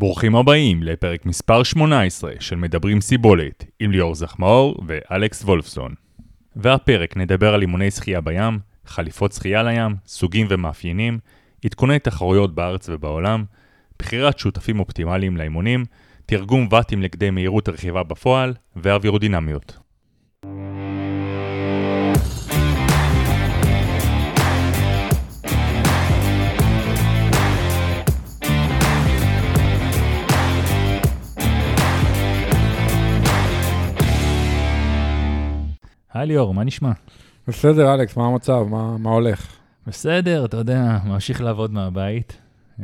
ברוכים הבאים לפרק מספר 18 של מדברים סיבולת עם ליאור זחמאור ואלכס וולפסון. והפרק נדבר על אימוני שחייה בים, חליפות שחייה לים, סוגים ומאפיינים, עדכוני תחרויות בארץ ובעולם, בחירת שותפים אופטימליים לאימונים, תרגום ואטים לכדי מהירות הרכיבה בפועל ואווירודינמיות. היי ליאור, מה נשמע? בסדר, אלכס, מה המצב? מה, מה הולך? בסדר, אתה יודע, ממשיך לעבוד מהבית. Uh,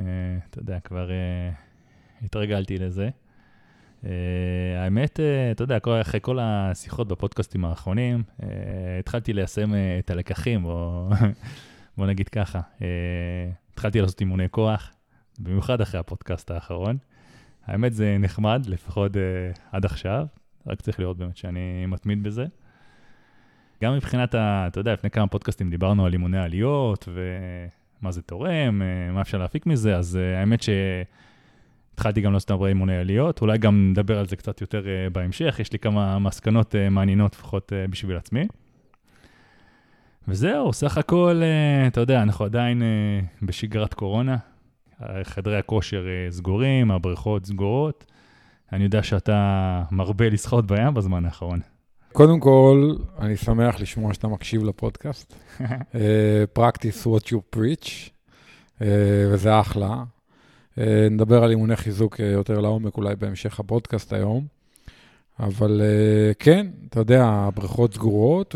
אתה יודע, כבר uh, התרגלתי לזה. Uh, האמת, uh, אתה יודע, כל, אחרי כל השיחות בפודקאסטים האחרונים, uh, התחלתי ליישם uh, את הלקחים, או בוא נגיד ככה, uh, התחלתי לעשות אימוני כוח, במיוחד אחרי הפודקאסט האחרון. האמת, זה נחמד, לפחות uh, עד עכשיו, רק צריך לראות באמת שאני מתמיד בזה. גם מבחינת, ה, אתה יודע, לפני כמה פודקאסטים דיברנו על אימוני עליות, ומה זה תורם, אה, מה אפשר להפיק מזה, אז uh, האמת שהתחלתי גם לעשות הרבה אימוני עליות, אולי גם נדבר על זה קצת יותר uh, בהמשך, יש לי כמה מסקנות מעניינות לפחות בשביל עצמי. וזהו, סך הכל, אתה יודע, אנחנו עדיין בשגרת קורונה, חדרי הכושר סגורים, הבריכות סגורות. אני יודע שאתה מרבה לשחות בים בזמן האחרון. קודם כל, אני שמח לשמוע שאתה מקשיב לפודקאסט. uh, practice what you preach, uh, וזה אחלה. Uh, נדבר על אימוני חיזוק יותר לעומק אולי בהמשך הפודקאסט היום. אבל uh, כן, אתה יודע, הבריכות סגורות,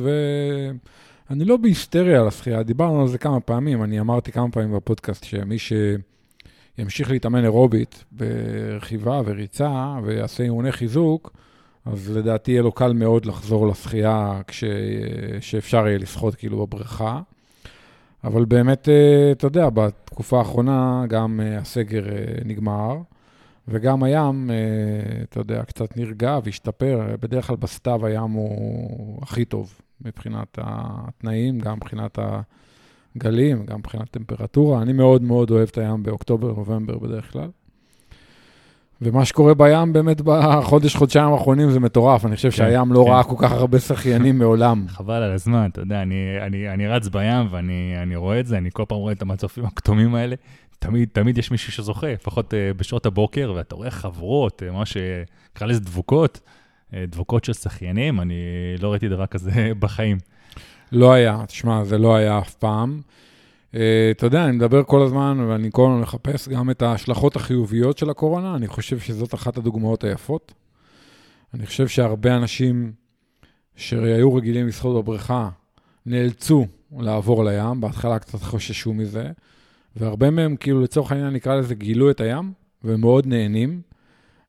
ואני לא בהיסטריה על השחייה, דיברנו על זה כמה פעמים, אני אמרתי כמה פעמים בפודקאסט שמי שימשיך להתאמן אירובית ברכיבה וריצה ויעשה אימוני חיזוק, אז לדעתי יהיה לו קל מאוד לחזור לשחייה כשאפשר יהיה לשחות כאילו בבריכה. אבל באמת, אה, אתה יודע, בתקופה האחרונה גם אה, הסגר אה, נגמר, וגם הים, אתה יודע, קצת נרגע והשתפר. בדרך כלל בסתיו הים הוא הכי טוב מבחינת התנאים, גם מבחינת הגלים, גם מבחינת טמפרטורה. אני מאוד מאוד אוהב את הים באוקטובר-נובמבר בדרך כלל. ומה שקורה בים באמת בחודש, חודשיים האחרונים זה מטורף. אני חושב כן, שהים לא כן. ראה כל כך הרבה שחיינים מעולם. חבל על הזמן, אתה יודע, אני, אני, אני רץ בים ואני רואה את זה, אני כל פעם רואה את המצופים הכתומים האלה. תמיד, תמיד יש מישהו שזוכה, לפחות uh, בשעות הבוקר, ואתה רואה חברות, uh, מה שנקרא לזה דבוקות, uh, דבוקות של שחיינים, אני לא ראיתי דבר כזה בחיים. לא היה, תשמע, זה לא היה אף פעם. Uh, אתה יודע, אני מדבר כל הזמן, ואני כל הזמן מחפש גם את ההשלכות החיוביות של הקורונה. אני חושב שזאת אחת הדוגמאות היפות. אני חושב שהרבה אנשים שהיו רגילים לשחות בבריכה, נאלצו לעבור לים, בהתחלה קצת חוששו מזה, והרבה מהם, כאילו, לצורך העניין, נקרא לזה, גילו את הים, והם מאוד נהנים.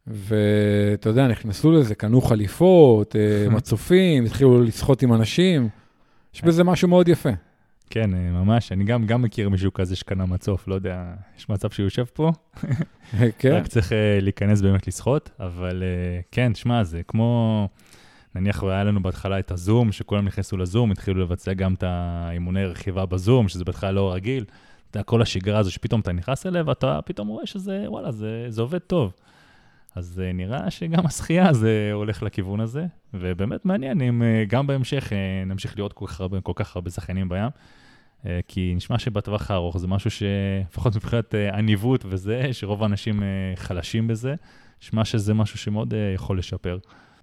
ואתה יודע, נכנסו לזה, קנו חליפות, אה, מצופים, התחילו לשחות עם אנשים. יש בזה משהו מאוד יפה. כן, אה, ממש. אני גם, גם מכיר מישהו כזה שקנה מצוף, לא יודע, יש מצב שהוא יושב פה. כן. רק צריך uh, להיכנס באמת לשחות, אבל uh, כן, שמע, זה כמו, נניח היה לנו בהתחלה את הזום, שכולם נכנסו לזום, התחילו לבצע גם את האימוני רכיבה בזום, שזה בהתחלה לא רגיל. אתה יודע, כל השגרה הזו שפתאום אתה נכנס אליה, ואתה פתאום רואה שזה, וואלה, זה, זה עובד טוב. אז uh, נראה שגם השחייה זה הולך לכיוון הזה, ובאמת מעניין אם uh, גם בהמשך uh, נמשיך לראות כל כך הרבה, כל כך הרבה שחיינים בים. אה, כי נשמע שבטווח הארוך זה משהו שלפחות מבחינת אה, עניבות וזה, שרוב האנשים אה, חלשים בזה, נשמע שזה משהו שמאוד יכול לשפר.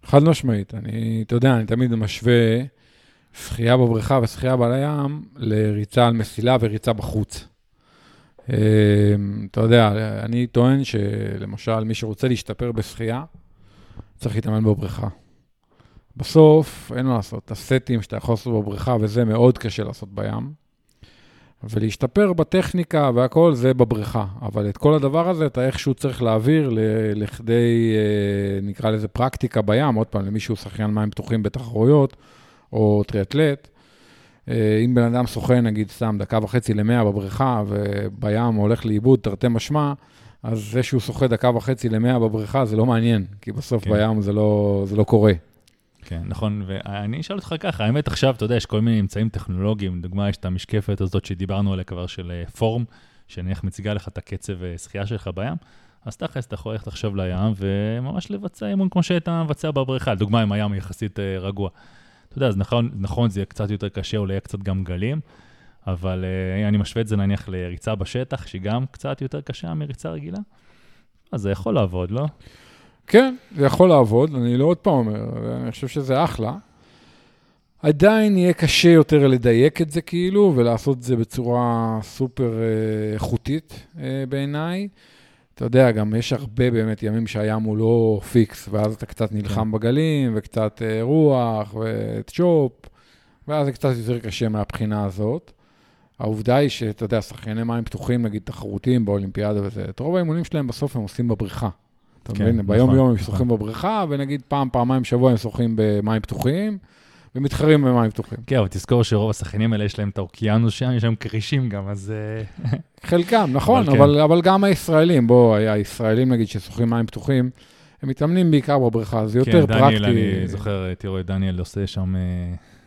חד משמעית, אני, אתה יודע, אני תמיד משווה שחייה בבריכה ושחייה בעל הים לריצה על מסילה וריצה בחוץ. אתה יודע, אני טוען שלמשל, מי שרוצה להשתפר בשחייה, צריך להתאמן בבריכה. בסוף, אין מה לעשות, הסטים שאתה יכול לעשות בבריכה, וזה מאוד קשה לעשות בים. ולהשתפר בטכניקה והכל זה בבריכה. אבל את כל הדבר הזה אתה איכשהו צריך להעביר לכדי, אה, נקרא לזה פרקטיקה בים, עוד פעם, למישהו שחיין מים פתוחים בתחרויות, או טריאטלט. אה, אם בן אדם שוחה, נגיד, סתם דקה וחצי למאה בבריכה, ובים הולך לאיבוד, תרתי משמע, אז זה שהוא שוחה דקה וחצי למאה בבריכה, זה לא מעניין, כי בסוף כן. בים זה לא, זה לא קורה. כן, נכון, ואני אשאל אותך ככה, האמת עכשיו, אתה יודע, יש כל מיני אמצעים טכנולוגיים, לדוגמה, יש את המשקפת הזאת שדיברנו עליה כבר של אה, פורם, שנניח מציגה לך את הקצב אה, שחייה שלך בים, אז תכלס אתה יכול ללכת עכשיו לים וממש לבצע אימון כמו שהיית מבצע בבריכה. לדוגמה, אם הים יחסית אה, רגוע. אתה יודע, אז נכון, נכון, זה יהיה קצת יותר קשה, אולי יהיה קצת גם גלים, אבל אני משווה את זה נניח לריצה בשטח, שהיא גם קצת יותר קשה מריצה רגילה. אז זה יכול לעבוד, לא? כן, זה יכול לעבוד, אני לא עוד פעם אומר, אני חושב שזה אחלה. עדיין יהיה קשה יותר לדייק את זה כאילו, ולעשות את זה בצורה סופר אה, איכותית אה, בעיניי. אתה יודע, גם יש הרבה באמת ימים שהים הוא לא פיקס, ואז אתה קצת נלחם כן. בגלים, וקצת אה, רוח, ו chop, ואז זה קצת יותר קשה מהבחינה הזאת. העובדה היא שאתה יודע, שחייני מים פתוחים, נגיד תחרותיים באולימפיאדה וזה, את רוב האימונים שלהם בסוף הם עושים בבריכה. אתה כן, מבין? נכון, ביום-יום הם נכון. שוחים בבריכה, ונגיד פעם, פעמיים בשבוע הם שוחים במים פתוחים. ומתחרים במים פתוחים. כן, אבל תזכור שרוב השחקנים האלה יש להם את האוקיינוס שם, יש להם כרישים גם, אז... אה, חלקם, נכון, אבל, אבל, כן. אבל גם הישראלים, בוא, הישראלים נגיד ששוחים מים פתוחים, הם מתאמנים בעיקר בבריכה, זה יותר כן, פרקטי. כן, דניאל, אני זוכר, תראו, דניאל עושה שם אה,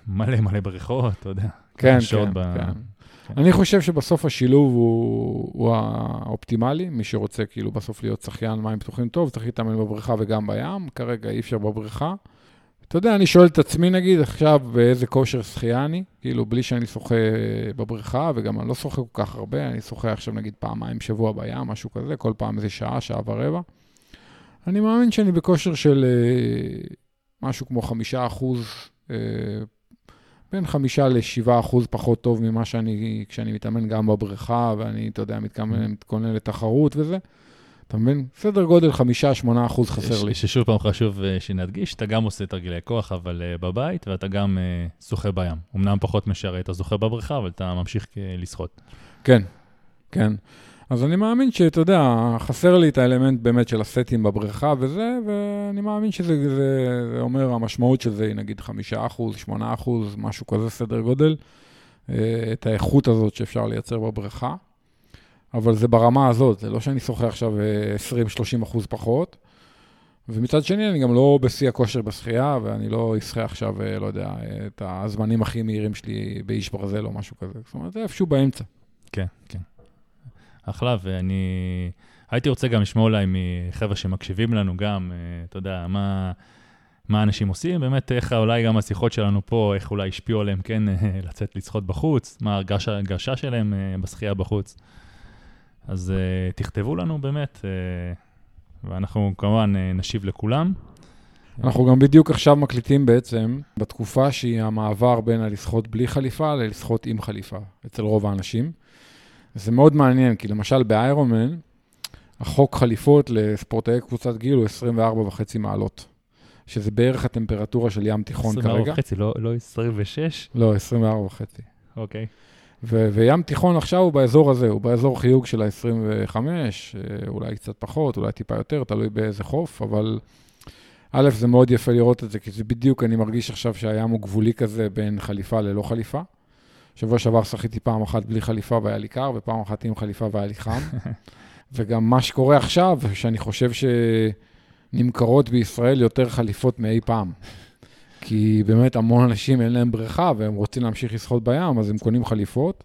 מלא מלא בריכות, אתה יודע. כן, כן, ב... כן. כן. אני חושב שבסוף השילוב הוא, הוא האופטימלי, מי שרוצה כאילו בסוף להיות שחיין מים פתוחים טוב, צריך להתאמן בבריכה וגם בים, כרגע אי אפשר בבריכה. אתה יודע, אני שואל את עצמי, נגיד, עכשיו באיזה כושר שחייה אני, כאילו, בלי שאני שוחה בבריכה, וגם אני לא שוחה כל כך הרבה, אני שוחה עכשיו, נגיד, פעמיים בשבוע בים, משהו כזה, כל פעם איזה שעה, שעה ורבע. אני מאמין שאני בכושר של אה, משהו כמו חמישה אחוז, אה, בין חמישה לשבעה אחוז פחות טוב ממה שאני, כשאני מתאמן גם בבריכה, ואני, אתה יודע, מתכוון, מתכונן לתחרות וזה. אתה מבין? סדר גודל 5-8 אחוז חסר לי. ששוב פעם חשוב אה, שנדגיש, אתה גם עושה תרגילי כוח, אבל uh, בבית, ואתה גם uh, שוחה בים. אמנם פחות משרת, אתה זוכה בבריכה, אבל אתה ממשיך לשחות. כן, כן. אז אני מאמין שאתה יודע, חסר לי את האלמנט באמת של הסטים בבריכה וזה, ואני מאמין שזה זה, זה אומר, המשמעות של זה היא נגיד 5 אחוז, 8 אחוז, משהו כזה סדר גודל, את האיכות הזאת שאפשר לייצר בבריכה. אבל זה ברמה הזאת, זה לא שאני שוחה עכשיו 20-30 אה, אחוז פחות. ומצד שני, אני גם לא בשיא הכושר בשחייה, ואני לא אשחה עכשיו, אה, לא יודע, את הזמנים הכי מהירים שלי באיש ברזל או משהו כזה. זאת אומרת, זה איפשהו באמצע. כן, כן. אחלה, ואני הייתי רוצה גם לשמוע אולי מחבר'ה שמקשיבים לנו גם, אה, אתה יודע, מה, מה אנשים עושים, באמת איך אולי גם השיחות שלנו פה, איך אולי השפיעו עליהם, כן, לצאת לשחות בחוץ, מה ההרגשה שלהם בשחייה בחוץ. אז תכתבו לנו באמת, ואנחנו כמובן נשיב לכולם. אנחנו גם בדיוק עכשיו מקליטים בעצם בתקופה שהיא המעבר בין הלשחות בלי חליפה ללשחות עם חליפה, אצל רוב האנשים. זה מאוד מעניין, כי למשל באיירומן, החוק חליפות לספורטאי קבוצת גיל הוא 24.5 מעלות, שזה בערך הטמפרטורה של ים תיכון 24 כרגע. 24.5, לא, לא 26? לא, 24.5. אוקיי. Okay. ו- וים תיכון עכשיו הוא באזור הזה, הוא באזור חיוג של ה-25, אה, אולי קצת פחות, אולי טיפה יותר, תלוי באיזה חוף, אבל א', זה מאוד יפה לראות את זה, כי זה בדיוק, אני מרגיש עכשיו שהים הוא גבולי כזה בין חליפה ללא חליפה. שבוע שעבר שחיתי פעם אחת בלי חליפה והיה לי קר, ופעם אחת עם חליפה והיה לי חם. וגם מה שקורה עכשיו, שאני חושב שנמכרות בישראל יותר חליפות מאי פעם. כי באמת המון אנשים אין להם בריכה והם רוצים להמשיך לשחות בים, אז הם קונים חליפות.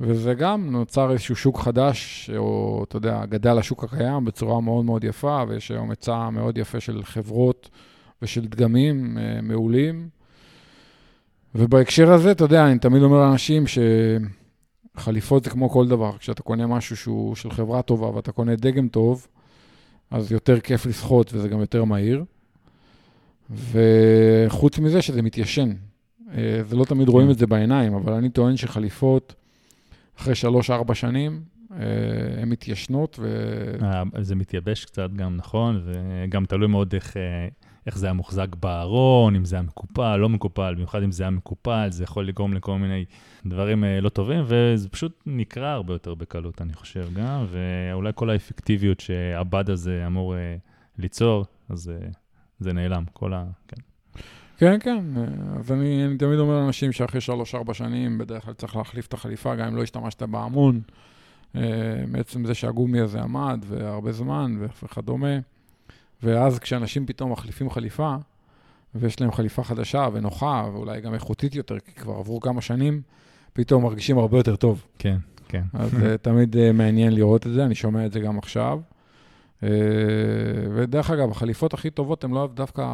וזה גם נוצר איזשהו שוק חדש, או אתה יודע, גדל השוק הקיים בצורה מאוד מאוד יפה, ויש היום היצע מאוד יפה של חברות ושל דגמים אה, מעולים. ובהקשר הזה, אתה יודע, אני תמיד אומר לאנשים שחליפות זה כמו כל דבר. כשאתה קונה משהו שהוא של חברה טובה ואתה קונה דגם טוב, אז יותר כיף לשחות וזה גם יותר מהיר. וחוץ מזה שזה מתיישן. אה, זה לא תמיד רואים כן. את זה בעיניים, אבל אני טוען שחליפות, אחרי 3-4 שנים, אה, הן מתיישנות ו... אה, זה מתייבש קצת גם, נכון, וגם תלוי מאוד איך, איך זה היה מוחזק בארון, אם זה היה מקופל, לא מקופל, במיוחד אם זה היה מקופל, זה יכול לגרום לכל מיני דברים לא טובים, וזה פשוט נקרע הרבה יותר בקלות, אני חושב גם, ואולי כל האפקטיביות שהבד הזה אמור ליצור, אז זה נעלם, כל ה... כן. כן, כן. אז אני, אני תמיד אומר לאנשים שאחרי שלוש-ארבע שנים, בדרך כלל צריך להחליף את החליפה, גם אם לא השתמשת בהמון, אה, מעצם זה שהגומי הזה עמד, והרבה זמן, וכדומה. ואז כשאנשים פתאום מחליפים חליפה, ויש להם חליפה חדשה ונוחה, ואולי גם איכותית יותר, כי כבר עברו כמה שנים, פתאום מרגישים הרבה יותר טוב. כן, כן. אז אה, תמיד אה, מעניין לראות את זה, אני שומע את זה גם עכשיו. אה, ודרך אגב, החליפות הכי טובות הן לא דווקא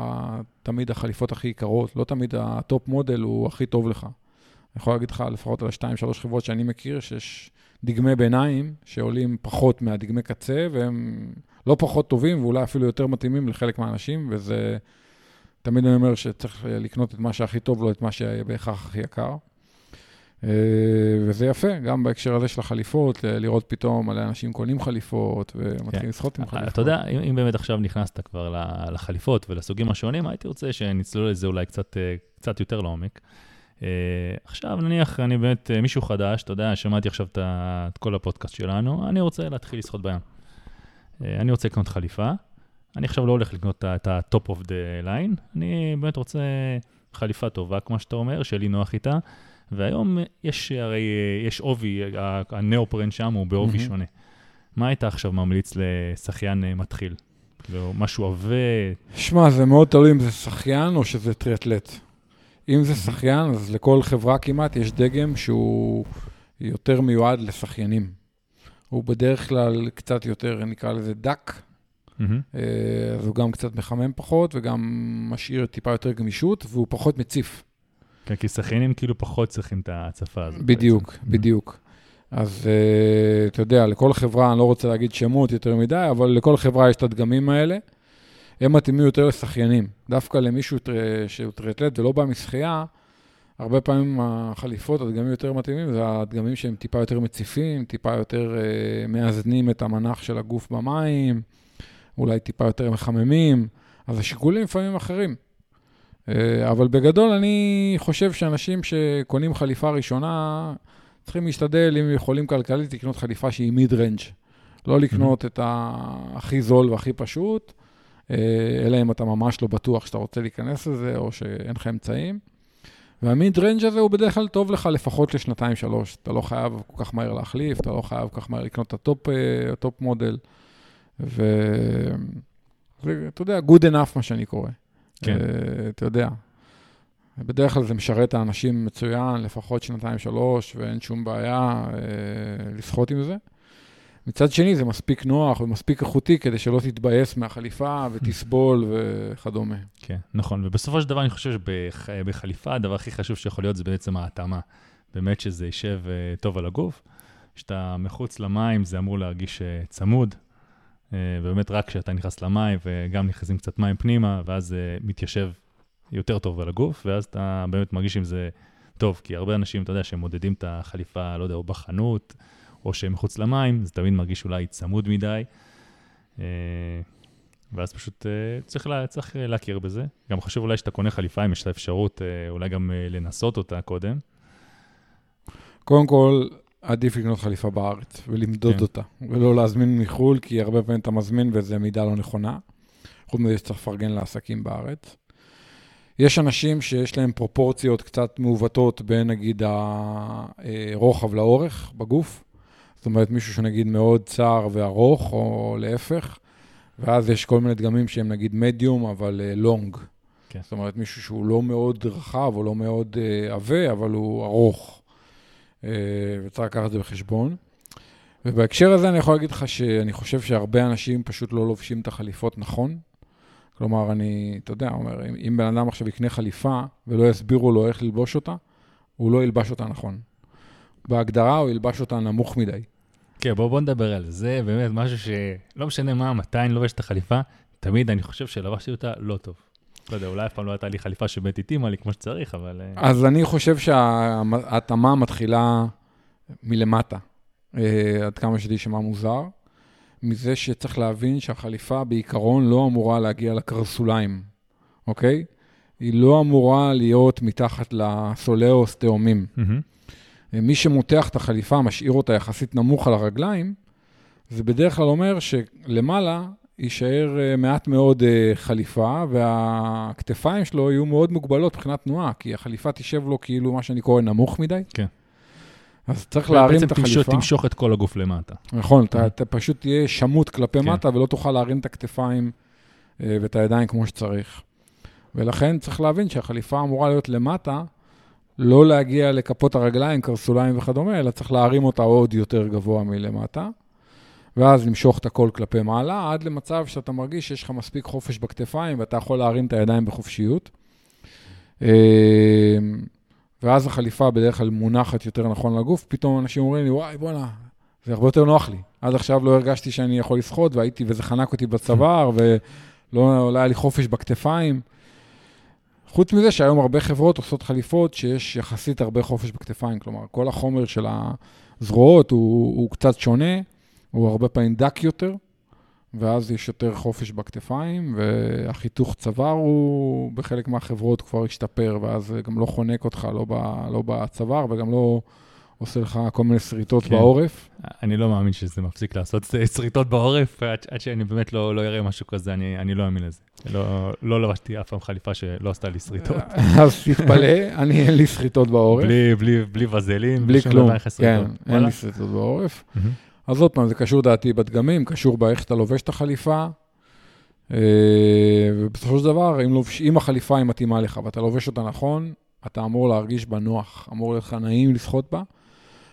תמיד החליפות הכי יקרות, לא תמיד ה top model הוא הכי טוב לך. אני יכול להגיד לך, לפחות על השתיים, שלוש חברות שאני מכיר, שיש דגמי ביניים שעולים פחות מהדגמי קצה, והם לא פחות טובים, ואולי אפילו יותר מתאימים לחלק מהאנשים, וזה... תמיד אני אומר שצריך לקנות את מה שהכי טוב, לא את מה שיהיה בהכרח הכי יקר. אה, וזה יפה, גם בהקשר הזה של החליפות, אה, לראות פתאום מלא אנשים קונים חליפות ומתחילים כן. לשחות עם חליפות. אתה יודע, אם, אם באמת עכשיו נכנסת כבר לחליפות ולסוגים השונים, הייתי רוצה שנצלול לזה אולי קצת, אה, קצת יותר לעומק. עכשיו, נניח אני באמת מישהו חדש, אתה יודע, שמעתי עכשיו את כל הפודקאסט שלנו, אני רוצה להתחיל לשחות בים. אני רוצה לקנות חליפה, אני עכשיו לא הולך לקנות את ה-top of the line, אני באמת רוצה חליפה טובה, כמו שאתה אומר, שלי נוח איתה. והיום יש הרי, יש עובי, הנאופרן שם הוא בעובי mm-hmm. שונה. מה היית עכשיו ממליץ לשחיין אה, מתחיל? כאילו, משהו עבה? שמע, זה מאוד תלוי אם זה שחיין או שזה טריאטלט. אם זה שחיין, אז לכל חברה כמעט יש דגם שהוא יותר מיועד לשחיינים. הוא בדרך כלל קצת יותר, נקרא לזה דק, mm-hmm. אז הוא גם קצת מחמם פחות וגם משאיר טיפה יותר גמישות, והוא פחות מציף. כן, כי שחיינים כאילו פחות צריכים את ההצפה הזאת. בדיוק, בעצם. בדיוק. אז uh, אתה יודע, לכל חברה, אני לא רוצה להגיד שמות יותר מדי, אבל לכל חברה יש את הדגמים האלה. הם מתאימים יותר לשחיינים. דווקא למישהו שהוא טריאטלט ולא בא משחייה, הרבה פעמים החליפות, הדגמים יותר מתאימים, זה הדגמים שהם טיפה יותר מציפים, טיפה יותר uh, מאזנים את המנח של הגוף במים, אולי טיפה יותר מחממים, אז השיקולים לפעמים אחרים. אה, אבל בגדול, אני חושב שאנשים שקונים חליפה ראשונה, צריכים להשתדל, אם יכולים כלכלית, לקנות חליפה שהיא מיד רנג'. לא לקנות mm-hmm. את הכי זול והכי פשוט, אה, אלא אם אתה ממש לא בטוח שאתה רוצה להיכנס לזה, או שאין לך אמצעים. וה mid range הזה הוא בדרך כלל טוב לך לפחות לשנתיים-שלוש. אתה לא חייב כל כך מהר להחליף, אתה לא חייב כל כך מהר לקנות את ה top, אה, ה top model. ואתה יודע, good enough, מה שאני קורא. כן. אה, אתה יודע, בדרך כלל זה משרת את האנשים מצוין, לפחות שנתיים-שלוש, ואין שום בעיה אה, לשחות עם זה. מצד שני, זה מספיק נוח ומספיק איכותי כדי שלא תתבאס מהחליפה ותסבול וכדומה. כן, נכון. ובסופו של דבר, אני חושב שבחליפה, הדבר הכי חשוב שיכול להיות זה בעצם ההתאמה. באמת שזה יישב uh, טוב על הגוף. כשאתה מחוץ למים, זה אמור להרגיש uh, צמוד, אה, ובאמת רק כשאתה נכנס למים וגם נכנסים קצת מים פנימה, ואז זה מתיישב יותר טוב על הגוף, ואז אתה באמת מרגיש עם זה טוב, כי הרבה אנשים, אתה יודע, שהם מודדים את החליפה, לא יודע, או בחנות, או שהם מחוץ למים, זה תמיד מרגיש אולי צמוד מדי. אה, ואז פשוט אה, צריך, לה, צריך להכיר בזה. גם חשוב אולי שאתה קונה חליפה, אם יש את האפשרות אולי גם לנסות אותה קודם. קודם כל, עדיף לקנות חליפה בארץ ולמדוד כן. אותה, ולא להזמין מחו"ל, כי הרבה פעמים אתה מזמין וזו מידה לא נכונה. חוץ מזה שצריך לפרגן לעסקים בארץ. יש אנשים שיש להם פרופורציות קצת מעוותות בין נגיד הרוחב לאורך בגוף. זאת אומרת, מישהו שנגיד מאוד צר וארוך, או להפך, ואז יש כל מיני דגמים שהם נגיד מדיום, אבל לונג. כן. זאת אומרת, מישהו שהוא לא מאוד רחב או לא מאוד אה, עבה, אבל הוא ארוך. אה, וצריך לקחת את זה בחשבון. ובהקשר הזה אני יכול להגיד לך שאני חושב שהרבה אנשים פשוט לא לובשים את החליפות נכון. כלומר, אני, אתה יודע, אומר, אם, אם בן אדם עכשיו יקנה חליפה ולא יסבירו לו איך ללבוש אותה, הוא לא ילבש אותה נכון. בהגדרה הוא ילבש אותה נמוך מדי. כן, בוא, בוא נדבר על זה. באמת משהו שלא משנה מה, מתי אני לובש את החליפה, תמיד אני חושב שלבשתי אותה לא טוב. לא יודע, אולי אף פעם לא הייתה לי חליפה שבאמת התאימה לי כמו שצריך, אבל... אה, אז אני חושב שההתאמה מתחילה מלמטה, אה, עד כמה שלי שמע מוזר, מזה שצריך להבין שהחליפה בעיקרון לא אמורה להגיע לקרסוליים, אוקיי? היא לא אמורה להיות מתחת לסולאוס תאומים. Mm-hmm. מי שמותח את החליפה, משאיר אותה יחסית נמוך על הרגליים, זה בדרך כלל אומר שלמעלה יישאר אה, מעט מאוד אה, חליפה, והכתפיים שלו יהיו מאוד מוגבלות מבחינת תנועה, כי החליפה תשב לו כאילו מה שאני קורא נמוך מדי. כן. אז צריך להרים את החליפה. בעצם תמשוך את כל הגוף למטה. נכון, אתה, כן. אתה פשוט תהיה שמוט כלפי כן. מטה, ולא תוכל להרים את הכתפיים אה, ואת הידיים כמו שצריך. ולכן צריך להבין שהחליפה אמורה להיות למטה, לא להגיע לכפות הרגליים, קרסוליים וכדומה, אלא צריך להרים אותה עוד יותר גבוה מלמטה. ואז למשוך את הכל כלפי מעלה, עד למצב שאתה מרגיש שיש לך מספיק חופש בכתפיים ואתה יכול להרים את הידיים בחופשיות. אה, ואז החליפה בדרך כלל מונחת יותר נכון לגוף, פתאום אנשים אומרים לי, וואי, בואנה, זה הרבה יותר נוח לי. עד עכשיו לא הרגשתי שאני יכול לשחות, והייתי, וזה חנק אותי בצוואר, ולא לא היה לי חופש בכתפיים. חוץ מזה שהיום הרבה חברות עושות חליפות שיש יחסית הרבה חופש בכתפיים, כלומר, כל החומר של הזרועות הוא, הוא קצת שונה, הוא הרבה פעמים דק יותר, ואז יש יותר חופש בכתפיים, והחיתוך צוואר הוא בחלק מהחברות כבר השתפר, ואז גם לא חונק אותך, לא, ב, לא בצוואר וגם לא עושה לך כל מיני שריטות כן. בעורף. אני לא מאמין שזה מפסיק לעשות שריטות בעורף, עד, עד שאני באמת לא, לא אראה משהו כזה, אני, אני לא אאמין לזה. לא, לא לבשתי אף פעם חליפה שלא עשתה לי שריטות. אז תתפלא, אני אין לי שריטות בעורף. בלי, בלי, בלי וזלין, בלי כלום, כן, אין לי שריטות בעורף. אז עוד פעם, זה קשור דעתי בדגמים, קשור באיך שאתה לובש את החליפה. אה, ובסופו של דבר, אם, לובש, אם החליפה היא מתאימה לך ואתה לובש אותה נכון, אתה אמור להרגיש בה נוח, אמור להיות לך נעים לשחות בה.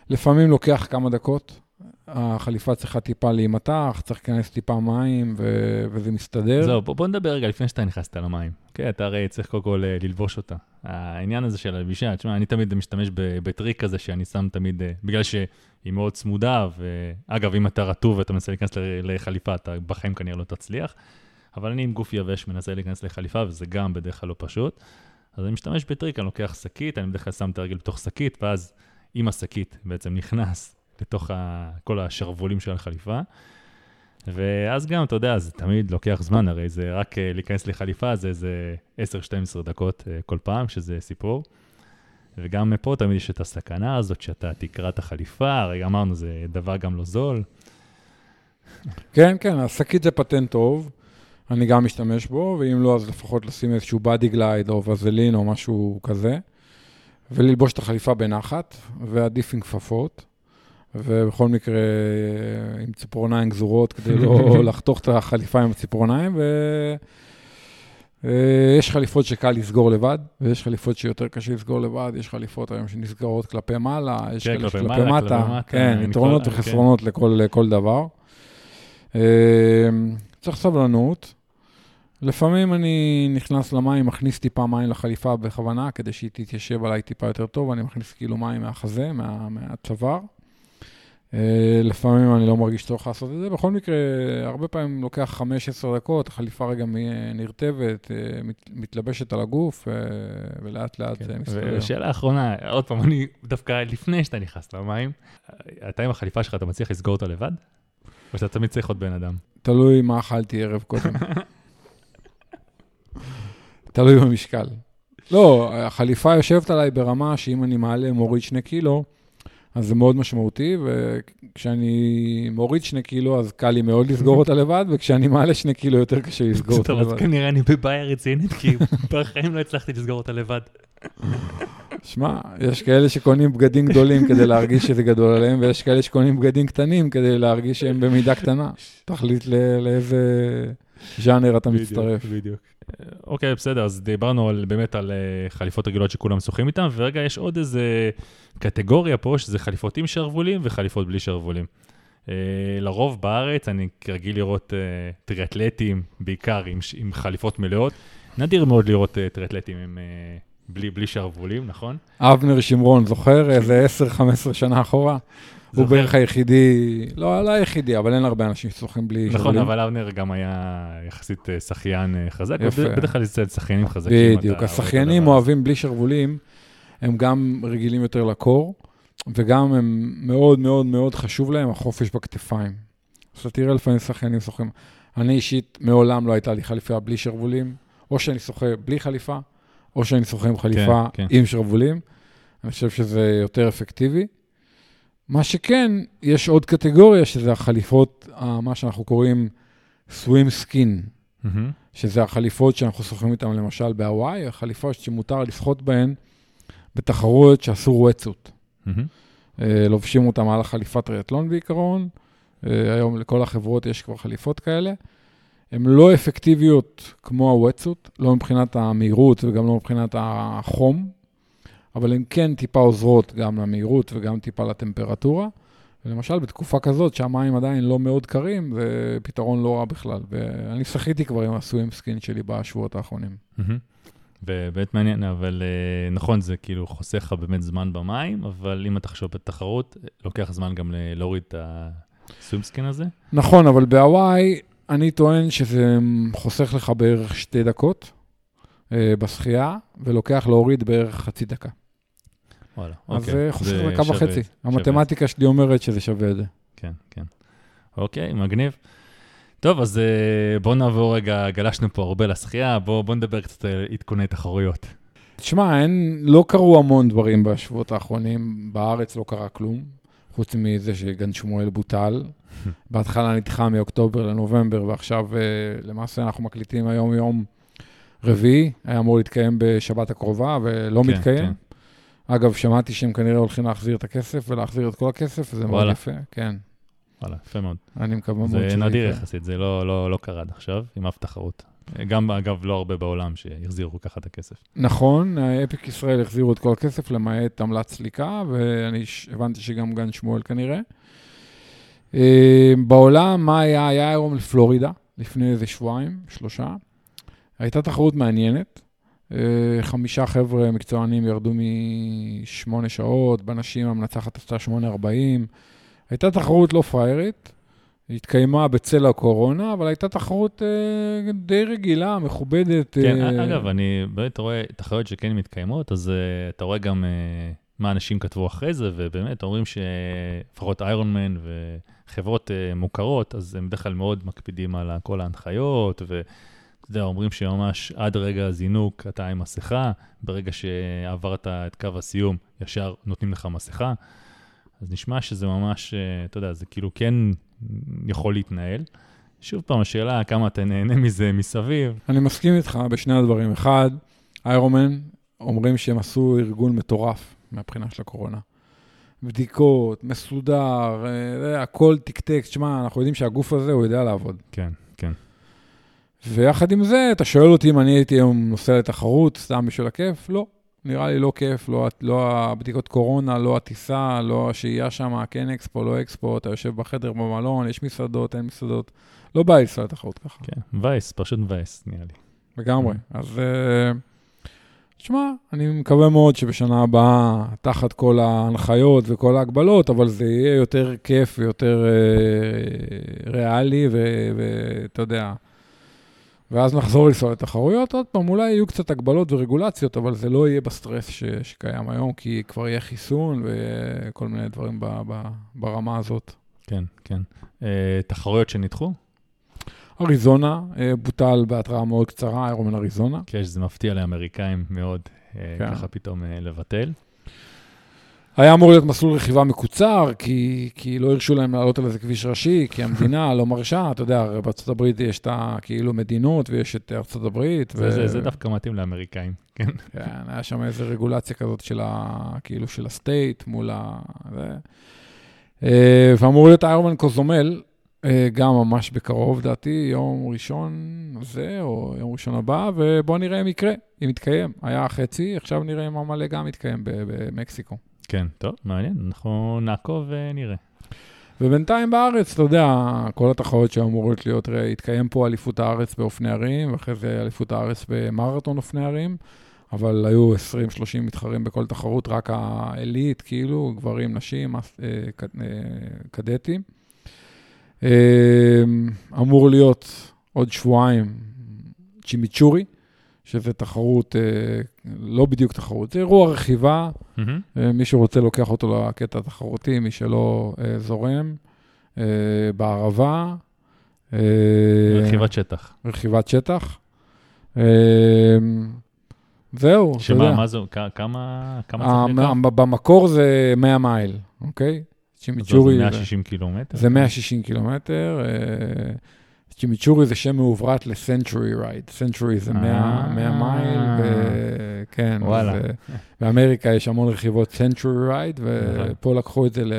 לפעמים לוקח כמה דקות, החליפה צריכה טיפה להימתח, צריך להיכנס טיפה מים, ו- וזה מסתדר. זהו, בוא, בוא נדבר רגע לפני שאתה נכנסת למים. כן, אתה הרי צריך קודם כל אה, ללבוש אותה. העניין הזה של הלבישה, תשמע, אני תמיד משתמש בטריק כזה שאני שם תמיד, אה, בגלל שהיא מאוד צמודה, ואגב, אם אתה רטוב ואתה מנסה להיכנס לחליפה, אתה בחיים כנראה לא תצליח. אבל אני עם גוף יבש מנסה להיכנס לחליפה, וזה גם בדרך כלל לא פשוט. אז אני משתמש בטריק, אני לוקח שקית, אני בדרך כלל שם את הרגל בתוך שקית, ואז עם השקית בעצם נכנס לתוך ה, כל השרוולים של החליפה. ואז גם, אתה יודע, זה תמיד לוקח זמן, הרי זה רק uh, להיכנס לחליפה, זה איזה 10-12 דקות uh, כל פעם, שזה סיפור. וגם פה תמיד יש את הסכנה הזאת שאתה תקרא את החליפה, הרי אמרנו, זה דבר גם לא זול. כן, כן, השקית זה פטנט טוב, אני גם משתמש בו, ואם לא, אז לפחות לשים איזשהו בדי גלייד או וזלין או משהו כזה. וללבוש את החליפה בנחת, ועדיף עם כפפות, ובכל מקרה עם ציפורניים גזורות, כדי לא לחתוך את החליפה עם הציפורניים, ויש חליפות שקל לסגור לבד, ויש חליפות שיותר קשה לסגור לבד, יש חליפות היום שנסגרות כלפי מעלה, יש כן, כלפי כלפי מטה, כן, יתרונות וחסרונות כן. לכל, לכל דבר. אמ, צריך סבלנות. לפעמים אני נכנס למים, מכניס טיפה מים לחליפה בכוונה, כדי שהיא תתיישב עליי טיפה יותר טוב, אני מכניס כאילו מים מהחזה, מה, מהצוואר. אה, לפעמים אני לא מרגיש צורך לעשות את זה. בכל מקרה, הרבה פעמים לוקח 15 דקות, החליפה רגע נרטבת, אה, מתלבשת על הגוף, אה, ולאט לאט כן. מסתדר. ושאלה אחרונה, עוד פעם, אני דווקא לפני שאתה נכנס למים, אתה עם החליפה שלך, אתה מצליח לסגור אותה לבד? או שאתה תמיד צריך עוד בן אדם? תלוי מה אכלתי ערב קודם. תלוי במשקל. לא, החליפה יושבת עליי ברמה שאם אני מעלה, מוריד שני קילו, אז זה מאוד משמעותי, וכשאני מוריד שני קילו, אז קל לי מאוד לסגור אותה לבד, וכשאני מעלה שני קילו, יותר קשה לסגור אותה לבד. טוב, אז כנראה אני בבעיה רצינית, כי בחיים לא הצלחתי לסגור אותה לבד. שמע, יש כאלה שקונים בגדים גדולים כדי להרגיש שזה גדול עליהם, ויש כאלה שקונים בגדים קטנים כדי להרגיש שהם במידה קטנה. תחליט לאיזה ז'אנר אתה מצטרף. בדיוק. אוקיי, בסדר, אז דיברנו על, באמת על uh, חליפות רגילות שכולם שוחים איתן, ורגע, יש עוד איזה קטגוריה פה, שזה חליפות עם שרוולים וחליפות בלי שרוולים. Uh, לרוב בארץ, אני רגיל לראות uh, טריאטלטים, בעיקר עם, עם חליפות מלאות. נדיר מאוד לראות uh, טריאטלטים עם... Uh, בלי, בלי שרוולים, נכון? אבנר שמרון, זוכר איזה 10-15 שנה אחורה? הוא בערך היחידי, לא, לא היחידי, אבל אין הרבה אנשים ששוחים בלי שרוולים. נכון, אבל אבנר גם היה יחסית אה, שחיין אה, חזק. בדרך כלל זה שחיינים חזקים. בדיוק, השחיינים אוהבים בלי שרוולים, הם גם רגילים יותר לקור, וגם הם מאוד מאוד מאוד חשוב להם החופש בכתפיים. אז תראה לפעמים שחיינים שוחים. אני אישית, מעולם לא הייתה לי חליפה בלי שרוולים, או שאני שוחה בלי חליפה, או שאני שוחה עם חליפה כן, כן. עם שרוולים. אני חושב שזה יותר אפקטיבי. מה שכן, יש עוד קטגוריה, שזה החליפות, מה שאנחנו קוראים swim skin, mm-hmm. שזה החליפות שאנחנו שוחים איתן למשל בהוואי, החליפות שמותר לשחות בהן בתחרויות שאסור wetsuit. Mm-hmm. לובשים אותן על החליפת ריאטלון בעיקרון, אה, היום לכל החברות יש כבר חליפות כאלה. הן לא אפקטיביות כמו ה-wetsuit, לא מבחינת המהירות וגם לא מבחינת החום, אבל הן כן טיפה עוזרות גם למהירות וגם טיפה לטמפרטורה, ולמשל, בתקופה כזאת שהמים עדיין לא מאוד קרים, זה פתרון לא רע בכלל. ואני שחיתי כבר עם הסווים סקין שלי בשבועות האחרונים. ובאמת מעניין, אבל אה, נכון, זה כאילו חוסך לך באמת זמן במים, אבל אם אתה חושב בתחרות, לוקח זמן גם להוריד את הסווימסקין הזה. נכון, אבל בהוואי, אני טוען שזה חוסך לך בערך שתי דקות אה, בשחייה, ולוקח להוריד בערך חצי דקה. וואלה, אז אוקיי. זה חוסך דקה וחצי. המתמטיקה שלי אומרת שזה שווה את זה. כן, כן. אוקיי, מגניב. טוב, אז אה, בואו נעבור רגע, גלשנו פה הרבה לשחייה, בואו בוא נדבר קצת על עדכוני תחרויות. תשמע, אין, לא קרו המון דברים בשבועות האחרונים, בארץ לא קרה כלום, חוץ מזה שגן שמואל בוטל. בהתחלה נדחה מאוקטובר לנובמבר, ועכשיו אה, למעשה אנחנו מקליטים היום יום רביעי, היה אמור להתקיים בשבת הקרובה ולא כן, מתקיים. כן. אגב, שמעתי שהם כנראה הולכים להחזיר את הכסף ולהחזיר את כל הכסף, וזה מאוד. יפה, כן. וואלה, יפה מאוד. אני מקווה מאוד זה שזה נדיר יקרה. יחסית, זה לא, לא, לא קרה עד עכשיו עם אף תחרות. גם, אגב, לא הרבה בעולם שיחזירו ככה את הכסף. נכון, אפיק ישראל החזירו את כל הכסף למעט עמלת סליקה, ואני הבנתי שגם גן שמואל כנראה. אה, בעולם, מה היה? היה היום לפלורידה, לפני איזה שבועיים, שלושה. הייתה תחרות מעניינת. אה, חמישה חבר'ה מקצוענים ירדו משמונה שעות, בנשים המנצחת עשתה 8.40. הייתה תחרות לא פריירית, היא התקיימה בצל הקורונה, אבל הייתה תחרות אה, די רגילה, מכובדת. כן, אה, אגב, אני באמת רואה תחרויות שכן מתקיימות, אז uh, אתה רואה גם uh, מה אנשים כתבו אחרי זה, ובאמת אומרים שלפחות איירון מן וחברות uh, מוכרות, אז הם בדרך כלל מאוד מקפידים על כל ההנחיות, יודע, אומרים שממש עד רגע הזינוק אתה עם מסכה, ברגע שעברת את קו הסיום, ישר נותנים לך מסכה. אז נשמע שזה ממש, uh, אתה יודע, זה כאילו כן יכול להתנהל. שוב פעם, השאלה כמה אתה נהנה מזה מסביב. אני מסכים איתך בשני הדברים. אחד, איירומן אומרים שהם עשו ארגון מטורף מהבחינה של הקורונה. בדיקות, מסודר, אה, הכל תקתק. תשמע, אנחנו יודעים שהגוף הזה, הוא יודע לעבוד. כן. ויחד עם זה, אתה שואל אותי אם אני הייתי היום נוסע לתחרות, סתם בשביל הכיף? לא. נראה לי לא כיף, לא, לא הבדיקות קורונה, לא הטיסה, לא השהייה שם, כן אקספו, לא אקספו, אתה יושב בחדר במלון, יש מסעדות, אין מסעדות. לא בא לי לנסוע לתחרות ככה. כן, וייס, פשוט וייס, נראה לי. לגמרי. אז אה, תשמע, אני מקווה מאוד שבשנה הבאה, תחת כל ההנחיות וכל ההגבלות, אבל זה יהיה יותר כיף ויותר אה, ריאלי, ואתה יודע, ואז נחזור לנסוע לתחרויות. עוד פעם, אולי יהיו קצת הגבלות ורגולציות, אבל זה לא יהיה בסטרס ש- שקיים היום, כי כבר יהיה חיסון וכל מיני דברים ב- ב- ברמה הזאת. כן, כן. אה, תחרויות שנדחו? אריזונה אה, בוטל בהתראה מאוד קצרה, איירומן אריזונה. כן, שזה מפתיע לאמריקאים מאוד, אה, כן. ככה פתאום אה, לבטל. היה אמור להיות מסלול רכיבה מקוצר, כי, כי לא הרשו להם לעלות על איזה כביש ראשי, כי המדינה לא מרשה, אתה יודע, הרי בארצות הברית יש את הכאילו מדינות, ויש את ארצות הברית. זה, זה, זה דווקא מתאים לאמריקאים, כן. כן, היה שם איזו רגולציה כזאת של ה... כאילו של הסטייט מול ה... זה. אה, ואמור להיות איירמן קוזומל, אה, גם ממש בקרוב, דעתי, יום ראשון הזה, או יום ראשון הבא, ובואו נראה אם יקרה, אם יתקיים. היה חצי, עכשיו נראה אם המלא גם יתקיים ב- במקסיקו. כן, טוב, מעניין, אנחנו נעקוב ונראה. ובינתיים בארץ, אתה יודע, כל התחרויות שאמורות להיות, התקיים פה אליפות הארץ באופני ערים, ואחרי זה אליפות הארץ במרתון אופני ערים, אבל היו 20-30 מתחרים בכל תחרות, רק העילית, כאילו, גברים, נשים, אה, אה, קדטים. אה, אמור להיות עוד שבועיים צ'ימיצ'ורי, שזה תחרות, אה, לא בדיוק תחרות, זה אירוע רכיבה. אה, מי שרוצה לוקח אותו לקטע התחרותי, מי שלא אה, זורם, בערבה, רכיבת שטח. רכיבת שטח. זהו, אתה שמה, יודע. מה זה, כמה, כמה צריך לקרוא? במקור זה 100 מייל, אוקיי? צ'ימיצ'ורי זה- 160 קילומטר. זה 160 קילומטר. צ'ימיצ'ורי זה שם מעוברת ל century ride. century זה 100 אה. 100 מייל, וכן. וואלה. באמריקה יש המון רכיבות century ride, נכון. ופה לקחו את זה ל-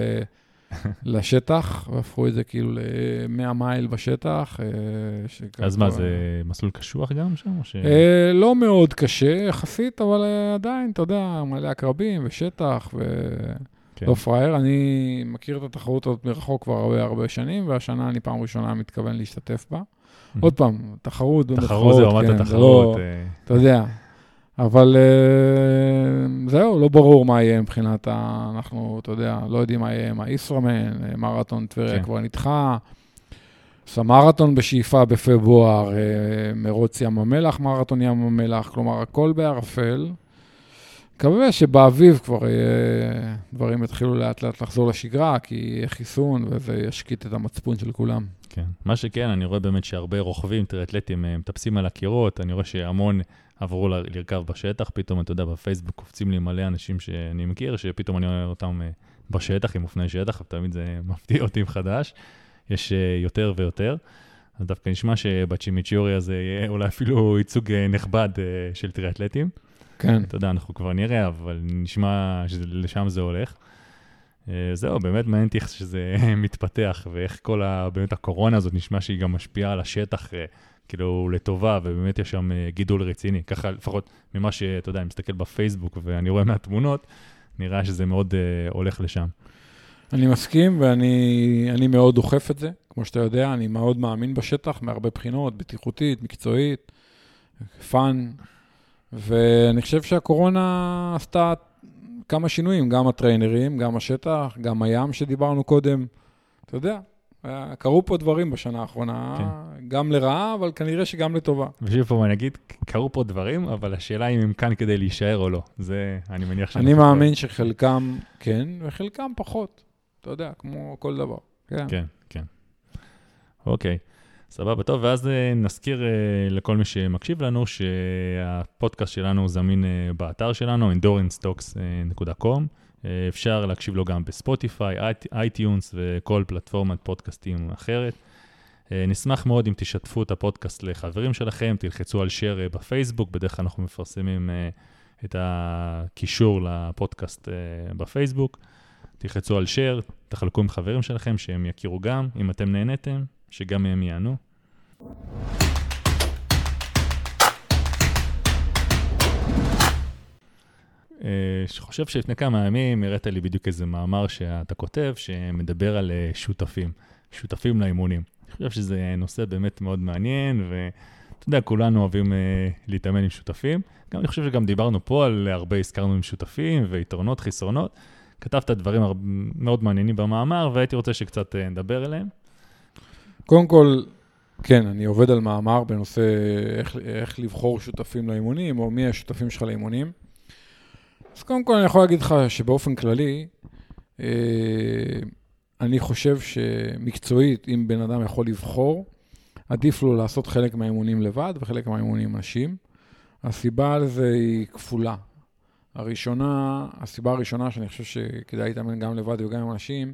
לשטח, והפכו את זה כאילו ל-100 מייל בשטח. אה, אז מה, זה מסלול קשוח גם שם? ש... אה, לא מאוד קשה יחסית, אבל עדיין, אתה יודע, מלא עקרבים ושטח, ו... כן. לא פראייר. אני מכיר את התחרות הזאת מרחוק כבר הרבה הרבה שנים, והשנה אני פעם ראשונה מתכוון להשתתף בה. עוד פעם, תחרות תחרות במרכאות, זה רמת כן, התחרות. לא- אה, אתה יודע. אבל אה, זהו, לא ברור מה יהיה מבחינת ה... אנחנו, אתה יודע, לא יודעים מה יהיה עם הישראמן, אה, מרתון טבריה כן. כבר נדחה. סמרתון בשאיפה בפברואר, מרוץ ים המלח, מרתון ים המלח, כלומר, הכל בערפל. מקווה שבאביב כבר יהיה, דברים יתחילו לאט לאט לחזור לשגרה, כי יהיה חיסון וזה ישקיט את המצפון של כולם. כן. מה שכן, אני רואה באמת שהרבה רוכבים, טריאטלטים, אה, מטפסים על הקירות, אני רואה שהמון עברו לרכב בשטח, פתאום, אתה יודע, בפייסבוק קופצים לי מלא אנשים שאני מכיר, שפתאום אני רואה אותם אה, בשטח, עם אופני שטח, ותמיד זה מפתיע אותי מחדש. יש אה, יותר ויותר. אז דווקא נשמע שבצ'ימיצ'יורי הזה יהיה אולי אפילו ייצוג אה, נכבד אה, של טריאטלטים. כן. אתה יודע, אנחנו כבר נראה, אבל נשמע שלשם זה הולך. אה, זהו, באמת מעניין אותי איך שזה מתפתח, ואיך כל ה... באמת הקורונה הזאת נשמע שהיא גם משפיעה על השטח, אה, כאילו, לטובה, ובאמת יש שם אה, גידול רציני. ככה, לפחות ממה שאתה יודע, אני מסתכל בפייסבוק ואני רואה מהתמונות, נראה שזה מאוד אה, הולך לשם. אני מסכים, ואני אני מאוד דוחף את זה. כמו שאתה יודע, אני מאוד מאמין בשטח, מהרבה בחינות, בטיחותית, מקצועית, fun, ואני חושב שהקורונה עשתה כמה שינויים, גם הטריינרים, גם השטח, גם הים שדיברנו קודם. אתה יודע, קרו פה דברים בשנה האחרונה, כן. גם לרעה, אבל כנראה שגם לטובה. ושוב פעם אני אגיד, קרו פה דברים, אבל השאלה אם הם כאן כדי להישאר או לא. זה, אני מניח שאנחנו אני כבר- מאמין שחלקם כן, וחלקם פחות. אתה יודע, כמו כל דבר. כן. כן, כן. אוקיי, סבבה, טוב, ואז אה, נזכיר אה, לכל מי שמקשיב לנו שהפודקאסט שלנו זמין אה, באתר שלנו, endurancetalks.com. אה, אפשר להקשיב לו גם בספוטיפיי, iT- iTunes וכל פלטפורמת פודקאסטים אחרת. נשמח מאוד אם תשתפו את הפודקאסט לחברים שלכם, תלחצו על share בפייסבוק, בדרך כלל אנחנו מפרסמים את הקישור לפודקאסט בפייסבוק. תלחצו על share, תחלקו עם חברים שלכם, שהם יכירו גם, אם אתם נהניתם, שגם הם יענו. אה, חושב שלפני כמה ימים הראת לי בדיוק איזה מאמר שאתה כותב, שמדבר על אה, שותפים, שותפים לאימונים. אני חושב שזה נושא באמת מאוד מעניין, ואתה יודע, כולנו אוהבים אה, להתאמן עם שותפים. גם אני חושב שגם דיברנו פה על הרבה הזכרנו עם שותפים, ויתרונות, חסרונות. כתבת דברים הר- מאוד מעניינים במאמר, והייתי רוצה שקצת אה, נדבר עליהם. קודם כל, כן, אני עובד על מאמר בנושא איך, איך לבחור שותפים לאימונים, או מי השותפים שלך לאימונים. אז קודם כל אני יכול להגיד לך שבאופן כללי, אה, אני חושב שמקצועית, אם בן אדם יכול לבחור, עדיף לו לעשות חלק מהאימונים לבד וחלק מהאימונים נשים. הסיבה לזה היא כפולה. הראשונה, הסיבה הראשונה שאני חושב שכדאי להתאמן גם לבד וגם עם אנשים,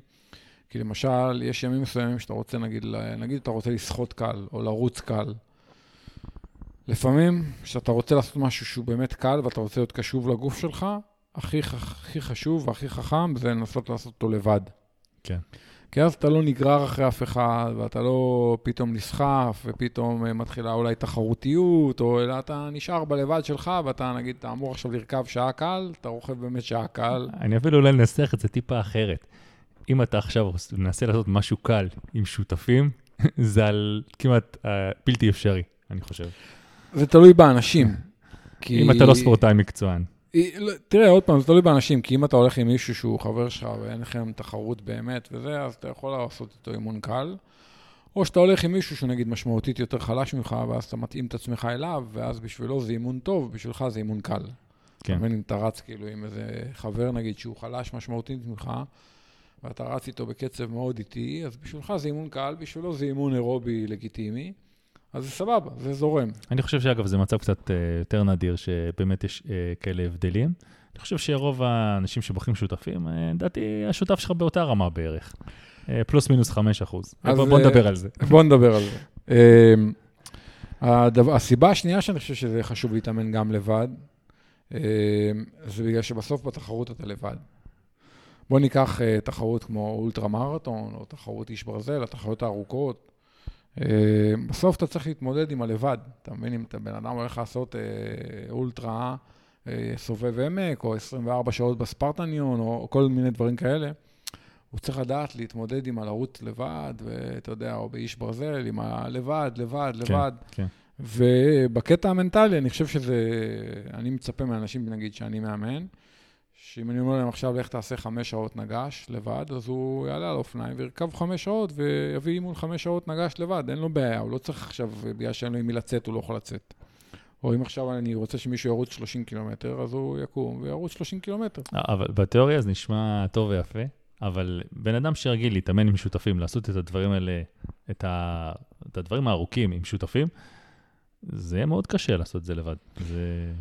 כי למשל, יש ימים מסוימים שאתה רוצה, נגיד, נגיד אתה רוצה לשחות קל, או לרוץ קל. לפעמים, כשאתה רוצה לעשות משהו שהוא באמת קל, ואתה רוצה להיות קשוב לגוף שלך, הכי, הכי חשוב והכי חכם זה לנסות לעשות אותו לבד. כן. כי אז אתה לא נגרר אחרי אף אחד, ואתה לא פתאום נסחף, ופתאום אה, מתחילה אולי תחרותיות, או אלא אתה נשאר בלבד שלך, ואתה נגיד, אתה אמור עכשיו לרכב שעה קל, אתה רוכב באמת שעה קל. אני אפילו אולי ננסח את זה טיפה אחרת. אם אתה עכשיו מנסה לעשות משהו קל עם שותפים, זה על כמעט uh, בלתי אפשרי, אני חושב. זה תלוי באנשים. כי... אם אתה לא ספורטאי מקצוען. לא, תראה, עוד פעם, זה תלוי באנשים, כי אם אתה הולך עם מישהו שהוא חבר שלך ואין לכם תחרות באמת וזה, אז אתה יכול לעשות איתו אימון קל. או שאתה הולך עם מישהו שהוא נגיד משמעותית יותר חלש ממך, ואז אתה מתאים את עצמך אליו, ואז בשבילו זה אימון טוב, בשבילך זה אימון קל. כן. אתה מבין, אם אתה רץ כאילו עם איזה חבר נגיד שהוא חלש משמעותית ממך, ואתה רץ איתו בקצב מאוד איטי, אז בשבילך זה אימון קל, בשבילו זה אימון אירובי לגיטימי, אז זה סבבה, זה זורם. אני חושב שאגב, זה מצב קצת uh, יותר נדיר, שבאמת יש uh, כאלה הבדלים. אני חושב שרוב האנשים שבוחרים שותפים, uh, לדעתי השותף שלך באותה רמה בערך. פלוס מינוס 5 אחוז. אז, בוא, אה, נדבר על זה. בוא נדבר על זה. הסיבה השנייה שאני חושב שזה חשוב להתאמן גם לבד, זה בגלל שבסוף בתחרות אתה לבד. בוא ניקח uh, תחרות כמו אולטרה מרתון, או תחרות איש ברזל, התחרויות הארוכות. Uh, בסוף אתה צריך להתמודד עם הלבד. אתה מבין, אם אתה בן אדם הולך לעשות uh, אולטרה, uh, סובב עמק, או 24 שעות בספרטניון, או כל מיני דברים כאלה, הוא צריך לדעת להתמודד עם הלרוץ לבד, ואתה יודע, או באיש ברזל, עם הלבד, לבד, כן, לבד. כן. ובקטע המנטלי, אני חושב שזה, אני מצפה מאנשים, נגיד, שאני מאמן, שאם אני אומר להם עכשיו, לך תעשה חמש שעות נגש לבד, אז הוא יעלה על אופניים וירכב חמש שעות ויביא אימון חמש שעות נגש לבד, אין לו בעיה, הוא לא צריך עכשיו, בגלל שאין לו עם מי לצאת, הוא לא יכול לצאת. או אם עכשיו אני רוצה שמישהו ירוץ 30 קילומטר, אז הוא יקום וירוץ 30 קילומטר. אבל בתיאוריה זה נשמע טוב ויפה, אבל בן אדם שרגיל להתאמן עם שותפים, לעשות את הדברים האלה, את, ה... את הדברים הארוכים עם שותפים, זה יהיה מאוד קשה לעשות את זה לבד. זה...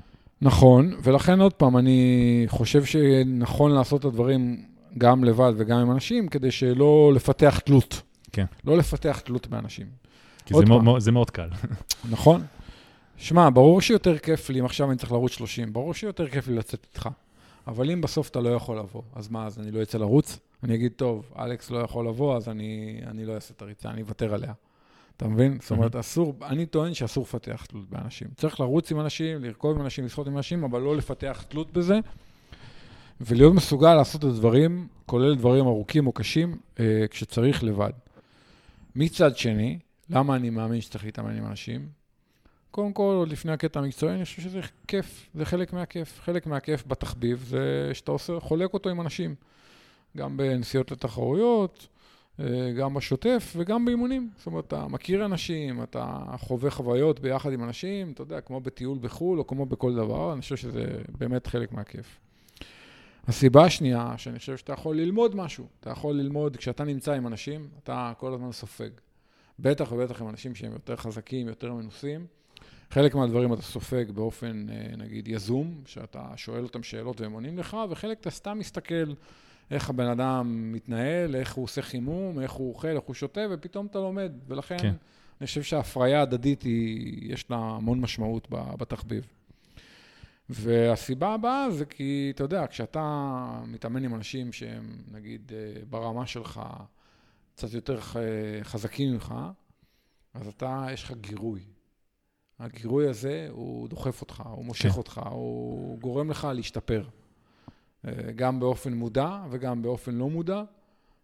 נכון, ולכן עוד פעם, אני חושב שנכון לעשות את הדברים גם לבד וגם עם אנשים, כדי שלא לפתח תלות. כן. לא לפתח תלות באנשים. כי זה. מאוד, זה מאוד קל. נכון? שמע, ברור שיותר כיף לי אם עכשיו אני צריך לרוץ 30, ברור שיותר כיף לי לצאת איתך. אבל אם בסוף אתה לא יכול לבוא, אז מה, אז אני לא אצא לרוץ? אני אגיד, טוב, אלכס לא יכול לבוא, אז אני, אני לא אעשה את הריצה, אני אוותר עליה. אתה מבין? זאת אומרת, אסור, אני טוען שאסור לפתח תלות באנשים. צריך לרוץ עם אנשים, לרכוב עם אנשים, לשחות עם אנשים, אבל לא לפתח תלות בזה, ולהיות מסוגל לעשות את הדברים, כולל דברים ארוכים או קשים, אה, כשצריך לבד. מצד שני, למה אני מאמין שצריך להתאמן עם אנשים? קודם כל, עוד לפני הקטע המקצועי, אני חושב שזה כיף, זה חלק מהכיף. חלק מהכיף בתחביב זה שאתה עושה, חולק אותו עם אנשים. גם בנסיעות לתחרויות, גם בשוטף וגם באימונים. זאת אומרת, אתה מכיר אנשים, אתה חווה חוויות ביחד עם אנשים, אתה יודע, כמו בטיול בחו"ל או כמו בכל דבר, אני חושב שזה באמת חלק מהכיף. הסיבה השנייה, שאני חושב שאתה יכול ללמוד משהו. אתה יכול ללמוד, כשאתה נמצא עם אנשים, אתה כל הזמן סופג. בטח ובטח עם אנשים שהם יותר חזקים, יותר מנוסים. חלק מהדברים אתה סופג באופן, אה, נגיד, יזום, שאתה שואל אותם שאלות והם עונים לך, וחלק אתה סתם מסתכל איך הבן אדם מתנהל, איך הוא עושה חימום, איך הוא אוכל, איך הוא שותה, ופתאום אתה לומד. ולכן, כן. אני חושב שההפריה ההדדית, יש לה המון משמעות בתחביב. והסיבה הבאה זה כי, אתה יודע, כשאתה מתאמן עם אנשים שהם, נגיד, אה, ברמה שלך, קצת יותר ח- חזקים ממך, אז אתה, יש לך גירוי. הגירוי הזה, הוא דוחף אותך, הוא מושך כן. אותך, הוא גורם לך להשתפר. אה, גם באופן מודע וגם באופן לא מודע,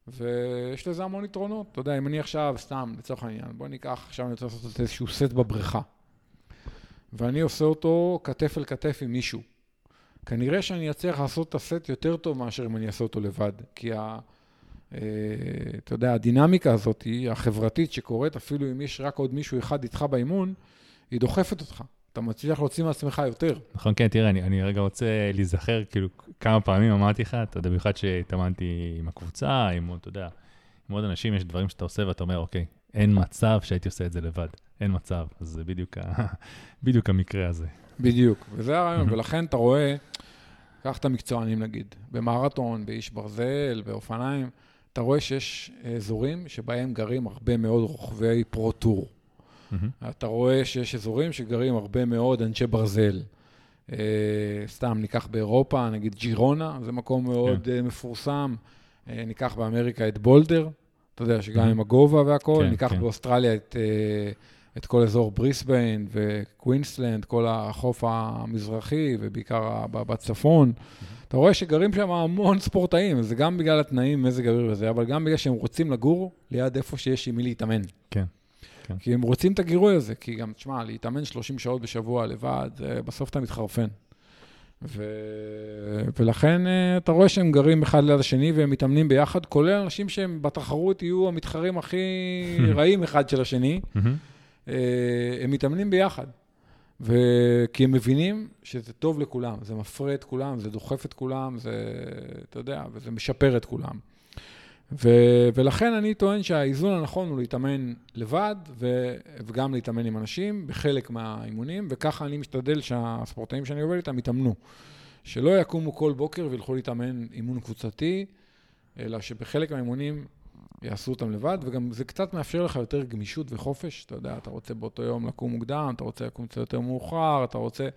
ויש לזה המון יתרונות. אתה יודע, אם אני עכשיו, סתם, לצורך העניין, בוא ניקח, עכשיו אני רוצה לעשות איזשהו סט בבריכה, ואני עושה אותו כתף אל כתף עם מישהו. כנראה שאני אצליח לעשות את הסט יותר טוב מאשר אם אני אעשה אותו לבד, כי ה... אה, אתה יודע, הדינמיקה הזאת, החברתית שקורית, אפילו אם יש רק עוד מישהו אחד איתך באימון, היא דוחפת אותך. אתה מצליח להוציא מעצמך יותר. נכון, כן, תראה, אני, אני רגע רוצה להיזכר, כאילו, כמה פעמים אמרתי לך, אתה יודע, במיוחד שהתאמנתי עם הקבוצה, עם אתה יודע, עם עוד אנשים, יש דברים שאתה עושה ואתה אומר, אוקיי, אין מצב שהייתי עושה את זה לבד. אין מצב. אז זה בדיוק, ה... בדיוק המקרה הזה. בדיוק, וזה הרעיון. ולכן אתה רואה, קח את המקצוענים נגיד, במרתון, באיש ברזל, באופניים, אתה רואה שיש אזורים שבהם גרים הרבה מאוד רוכבי pro tour. Mhm. אתה רואה שיש אזורים שגרים הרבה מאוד אנשי ברזל. אה, סתם, ניקח באירופה, נגיד ג'ירונה, זה מקום מאוד כן. אה, מפורסם. אה, ניקח באמריקה את בולדר, אתה יודע, שגם Mhm. עם הגובה והכול. כן, ניקח כן. באוסטרליה את, אה, את כל אזור בריסביין וקווינסלנד, כל החוף המזרחי, ובעיקר בצפון. אתה רואה שגרים שם המון ספורטאים, זה גם בגלל התנאים, מזג אוויר וזה, אבל גם בגלל שהם רוצים לגור ליד איפה שיש עם מי להתאמן. כן, כן. כי הם רוצים את הגירוי הזה, כי גם, תשמע, להתאמן 30 שעות בשבוע לבד, בסוף אתה מתחרפן. ו... ולכן אה, אתה רואה שהם גרים אחד ליד השני והם מתאמנים ביחד, כולל אנשים שהם בתחרות יהיו המתחרים הכי רעים אחד של השני. אה, הם מתאמנים ביחד. ו- כי הם מבינים שזה טוב לכולם, זה מפרה את כולם, זה דוחף את כולם, זה, אתה יודע, וזה משפר את כולם. ו- ולכן אני טוען שהאיזון הנכון הוא להתאמן לבד ו- וגם להתאמן עם אנשים בחלק מהאימונים, וככה אני משתדל שהספורטאים שאני עובד איתם יתאמנו. שלא יקומו כל בוקר וילכו להתאמן אימון קבוצתי, אלא שבחלק מהאימונים יעשו אותם לבד, וגם זה קצת מאפשר לך יותר גמישות וחופש. אתה יודע, אתה רוצה באותו יום לקום מוקדם, אתה רוצה לקום קצת יותר מאוחר, אתה רוצה...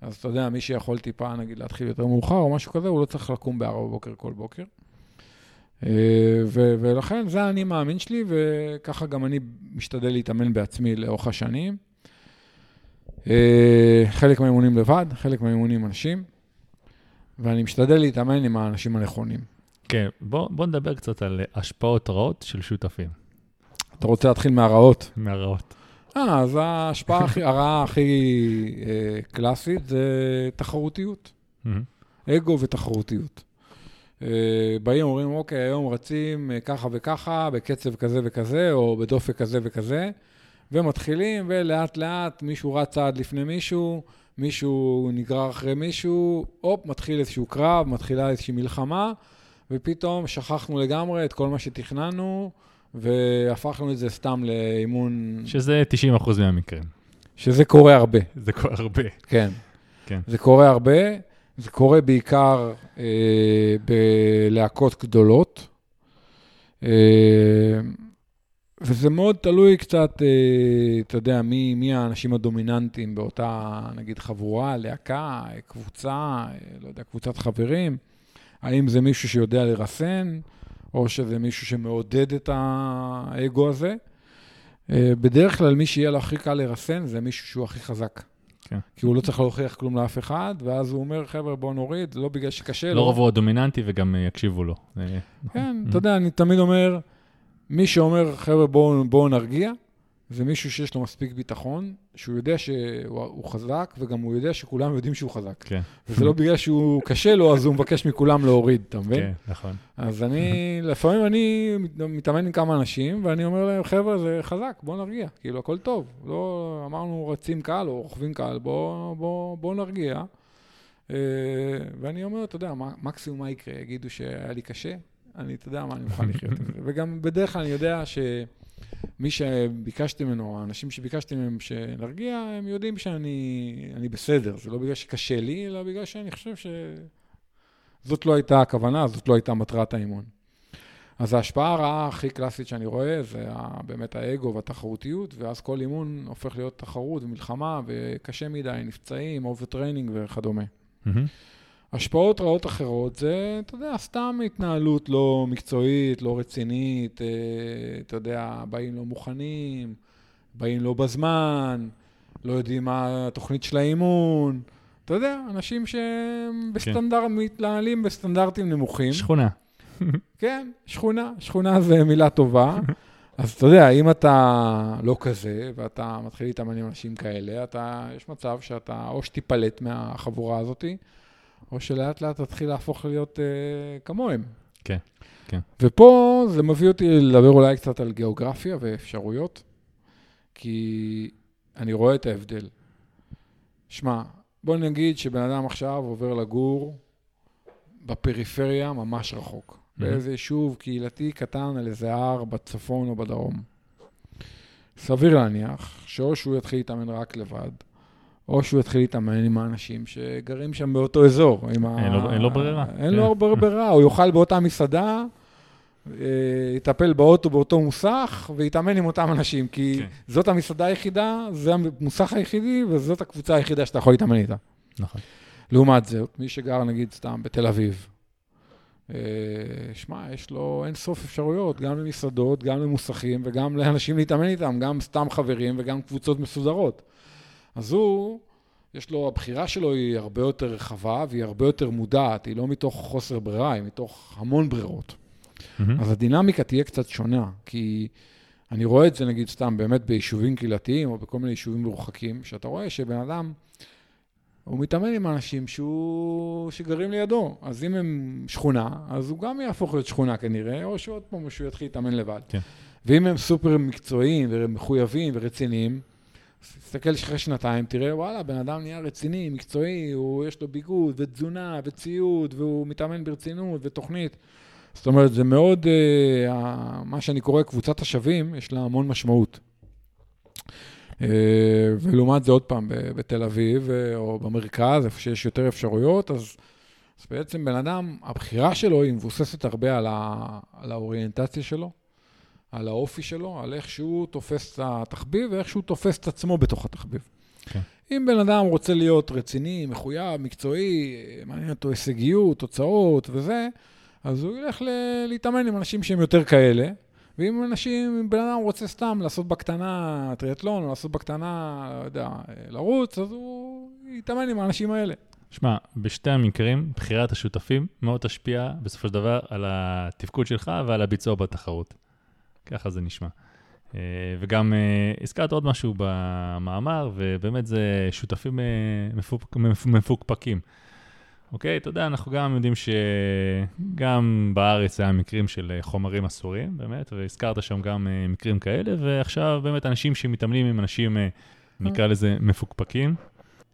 אז אתה יודע, מי שיכול טיפה, נגיד, להתחיל יותר מאוחר או משהו כזה, הוא לא צריך לקום ב-4 בבוקר כל בוקר. אה, ו- ולכן זה האני מאמין שלי, וככה גם אני משתדל להתאמן בעצמי לאורך השנים. אה, חלק מהאימונים לבד, חלק מהאימונים אנשים, ואני משתדל להתאמן עם האנשים הנכונים. כן, בוא, בוא נדבר קצת על השפעות רעות של שותפים, אתה רוצה להתחיל מהרעות? מהרעות. אה, אז ההשפעה הכי, הרעה הכי אה, קלאסית זה תחרותיות. אגו ותחרותיות. אה, באים, אומרים, אוקיי, היום רצים אה, ככה וככה, בקצב כזה וכזה, או בדופק כזה וכזה, ומתחילים, ולאט לאט מישהו רץ צעד לפני מישהו, מישהו נגרר אחרי מישהו, הופ, מתחיל איזשהו קרב, מתחילה איזושהי מלחמה, ופתאום שכחנו לגמרי את כל מה שתכננו, והפכנו את זה סתם לאימון, שזה 90% מהמקרים. שזה קורה הרבה. זה כבר הרבה. כן. כן. זה קורה הרבה, זה קורה בעיקר אה, בלהקות גדולות, אה, וזה מאוד תלוי קצת, אה, אתה יודע, מי, מי האנשים הדומיננטיים באותה, נגיד, חבורה, להקה, קבוצה, אה, לא יודע, קבוצת חברים. האם זה מישהו שיודע לרסן, או שזה מישהו שמעודד את האגו הזה. אה, בדרך כלל מי שיהיה לו הכי קל לרסן זה מישהו שהוא הכי חזק. כן. כי הוא לא צריך להוכיח כלום לאף אחד, ואז הוא אומר, חבר'ה, בואו נוריד, לא בגלל שקשה לו. לא רוב הוא הדומיננטי וגם אה, יקשיבו לו. כן. אתה יודע, אני תמיד אומר, מי שאומר, חבר'ה, בואו בוא נרגיע, זה מישהו שיש לו מספיק ביטחון, שהוא יודע שהוא הוא חזק, וגם הוא יודע שכולם יודעים שהוא חזק. כן, וזה לא בגלל שהוא קשה לו, אז הוא מבקש מכולם להוריד, אתה מבין? כן, נכון. אז אני, לפעמים אני מתאמן עם כמה אנשים, ואני אומר להם, חבר'ה, זה חזק, בואו נרגיע. כאילו, הכל טוב. לא אמרנו רצים קל או רוכבים קל, בואו בוא, בוא נרגיע. אה, ואני אומר, אתה יודע, מקסימום מה יקרה? יגידו שהיה לי קשה? אני, אתה יודע מה, אני מוכן לחיות עם זה. וגם בדרך כלל אני יודע שמי שביקשתי ממנו, האנשים שביקשתי מהם שנרגיע, הם יודעים שאני אני בסדר. זה לא בגלל שקשה לי, אלא בגלל שאני חושב ש... זאת לא הייתה הכוונה, זאת לא הייתה מטרת האימון. אז ההשפעה הרעה הכי קלאסית שאני רואה זה באמת האגו והתחרותיות, ואז כל אימון הופך להיות תחרות ומלחמה, וקשה מדי, נפצעים, overtraining וכדומה. Mhm. השפעות רעות אחרות זה, אתה יודע, סתם התנהלות לא מקצועית, לא רצינית, אה, אתה יודע, באים לא מוכנים, באים לא בזמן, לא יודעים מה התוכנית של האימון. אתה יודע, אנשים שהם בסטנדרט, מתנהלים בסטנדרטים נמוכים. שכונה. כן, שכונה, שכונה זה מילה טובה. אז אתה יודע, אם אתה לא כזה, ואתה מתחיל להתאמן עם אנשים כאלה, אתה, יש מצב שאתה או שתיפלט מהחבורה הזאת, או שלאט לאט תתחיל להפוך להיות אה, כמוהם. כן, כן. ופה זה מביא אותי לדבר אולי קצת על גיאוגרפיה ואפשרויות, כי אני רואה את ההבדל. שמע, בוא נגיד שבן אדם עכשיו עובר לגור בפריפריה ממש רחוק, באיזה יישוב קהילתי קטן על איזה הר בצפון או בדרום. סביר להניח שאו שהוא יתחיל להתאמן רק לבד, או שהוא יתחיל להתאמן עם האנשים שגרים שם באותו אזור. עם ה- אין לו- אין לו ברירה. אין לו הרבה ברירה, הוא יאכל באותה מסעדה, אה, יטפל באוטו באותו מוסך, ויתאמן עם אותם אנשים, כי כן. זאת המסעדה היחידה, זה המוסך היחידי, וזאת הקבוצה היחידה שאתה יכול להתאמן איתה. נכון. לעומת זאת, מי שגר נגיד סתם בתל אביב, אה, שמע, יש לו אין סוף אפשרויות, גם למסעדות, גם למוסכים וגם לאנשים להתאמן איתם, גם סתם חברים וגם קבוצות מסודרות. אז הוא, יש לו, הבחירה שלו היא הרבה יותר רחבה והיא הרבה יותר מודעת, היא לא מתוך חוסר ברירה, היא מתוך המון ברירות. מהמם. אז הדינמיקה תהיה קצת שונה, כי אני רואה את זה נגיד סתם באמת ביישובים קהילתיים או בכל מיני יישובים מרוחקים, שאתה רואה שבן אדם, הוא מתאמן עם אנשים שהוא, שגרים לידו. אז אם הם שכונה, אז הוא גם יהפוך להיות שכונה כנראה, או שעוד פעם שהוא יתחיל להתאמן לבד. כן. ואם הם סופר מקצועיים ומחויבים ורציניים, תסתכל אחרי שנתיים, תראה, וואלה, בן אדם נהיה רציני, מקצועי, הוא, יש לו ביגוד ותזונה וציוד, והוא מתאמן ברצינות ותוכנית. זאת אומרת, זה מאוד, uh, מה שאני קורא קבוצת השווים, יש לה המון משמעות. Uh, ולעומת זה, עוד פעם, בתל אביב uh, או במרכז, איפה שיש יותר אפשרויות, אז, אז בעצם בן אדם, הבחירה שלו היא מבוססת הרבה על, ה, על האוריינטציה שלו, על האופי שלו, על איך שהוא תופס את התחביב ואיך שהוא תופס את עצמו בתוך התחביב. כן. אם בן אדם רוצה להיות רציני, מחויב, מקצועי, מעניין אותו הישגיות, תוצאות וזה, אז הוא ילך ל- להתאמן עם אנשים שהם יותר כאלה, ואם אנשים, אם בן אדם רוצה סתם לעשות בקטנה טריאטלון, או לעשות בקטנה, לא יודע, לרוץ, אז הוא יתאמן עם האנשים האלה. שמע, בשתי המקרים, בחירת השותפים מאוד תשפיע בסופו של דבר על התפקוד שלך ועל הביצוע בתחרות. ככה זה נשמע. אה, וגם אה, הזכרת עוד משהו במאמר, ובאמת זה שותפים אה, מפוק, מפוקפקים. אוקיי, אתה יודע, אנחנו גם יודעים שגם בארץ היה מקרים של חומרים אסורים, באמת, והזכרת שם גם מקרים כאלה, ועכשיו באמת אנשים שמתאמנים עם אנשים, נקרא לזה, מפוקפקים.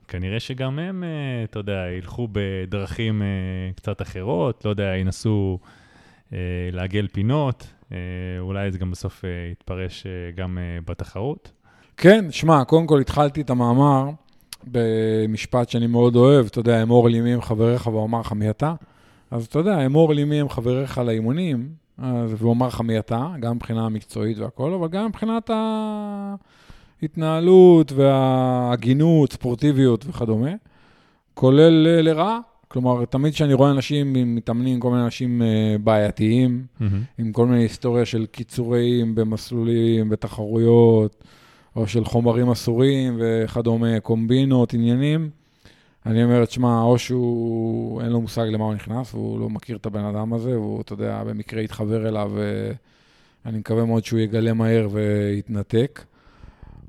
כנראה שגם הם, אתה יודע, ילכו בדרכים קצת אחרות, לא יודע, ינסו לעגל פינות, אולי זה גם בסוף אה, יתפרש אה, גם בתחרות. כן, שמע, קודם כל התחלתי את המאמר במשפט שאני מאוד אוהב, אתה יודע, אמור לי מי הם חבריך ואומר לך מי אתה. אז אתה יודע, אמור לי מי הם חבריך לאימונים, ואומר לך מי אתה, גם מבחינה מקצועית והכול, אבל גם מבחינת ההתנהלות וההגינות, ספורטיביות וכדומה, כולל לרעה. כלומר, תמיד כשאני רואה אנשים מתאמנים, כל מיני אנשים uh, בעייתיים, mm-hmm. עם כל מיני היסטוריה של קיצורים במסלולים, בתחרויות, או של חומרים אסורים וכדומה, קומבינות, עניינים, אני אומר, תשמע, או שהוא, אין לו מושג למה הוא נכנס, והוא לא מכיר את הבן אדם הזה, והוא, אתה יודע, במקרה יתחבר אליו, ואני מקווה מאוד שהוא יגלה מהר ויתנתק.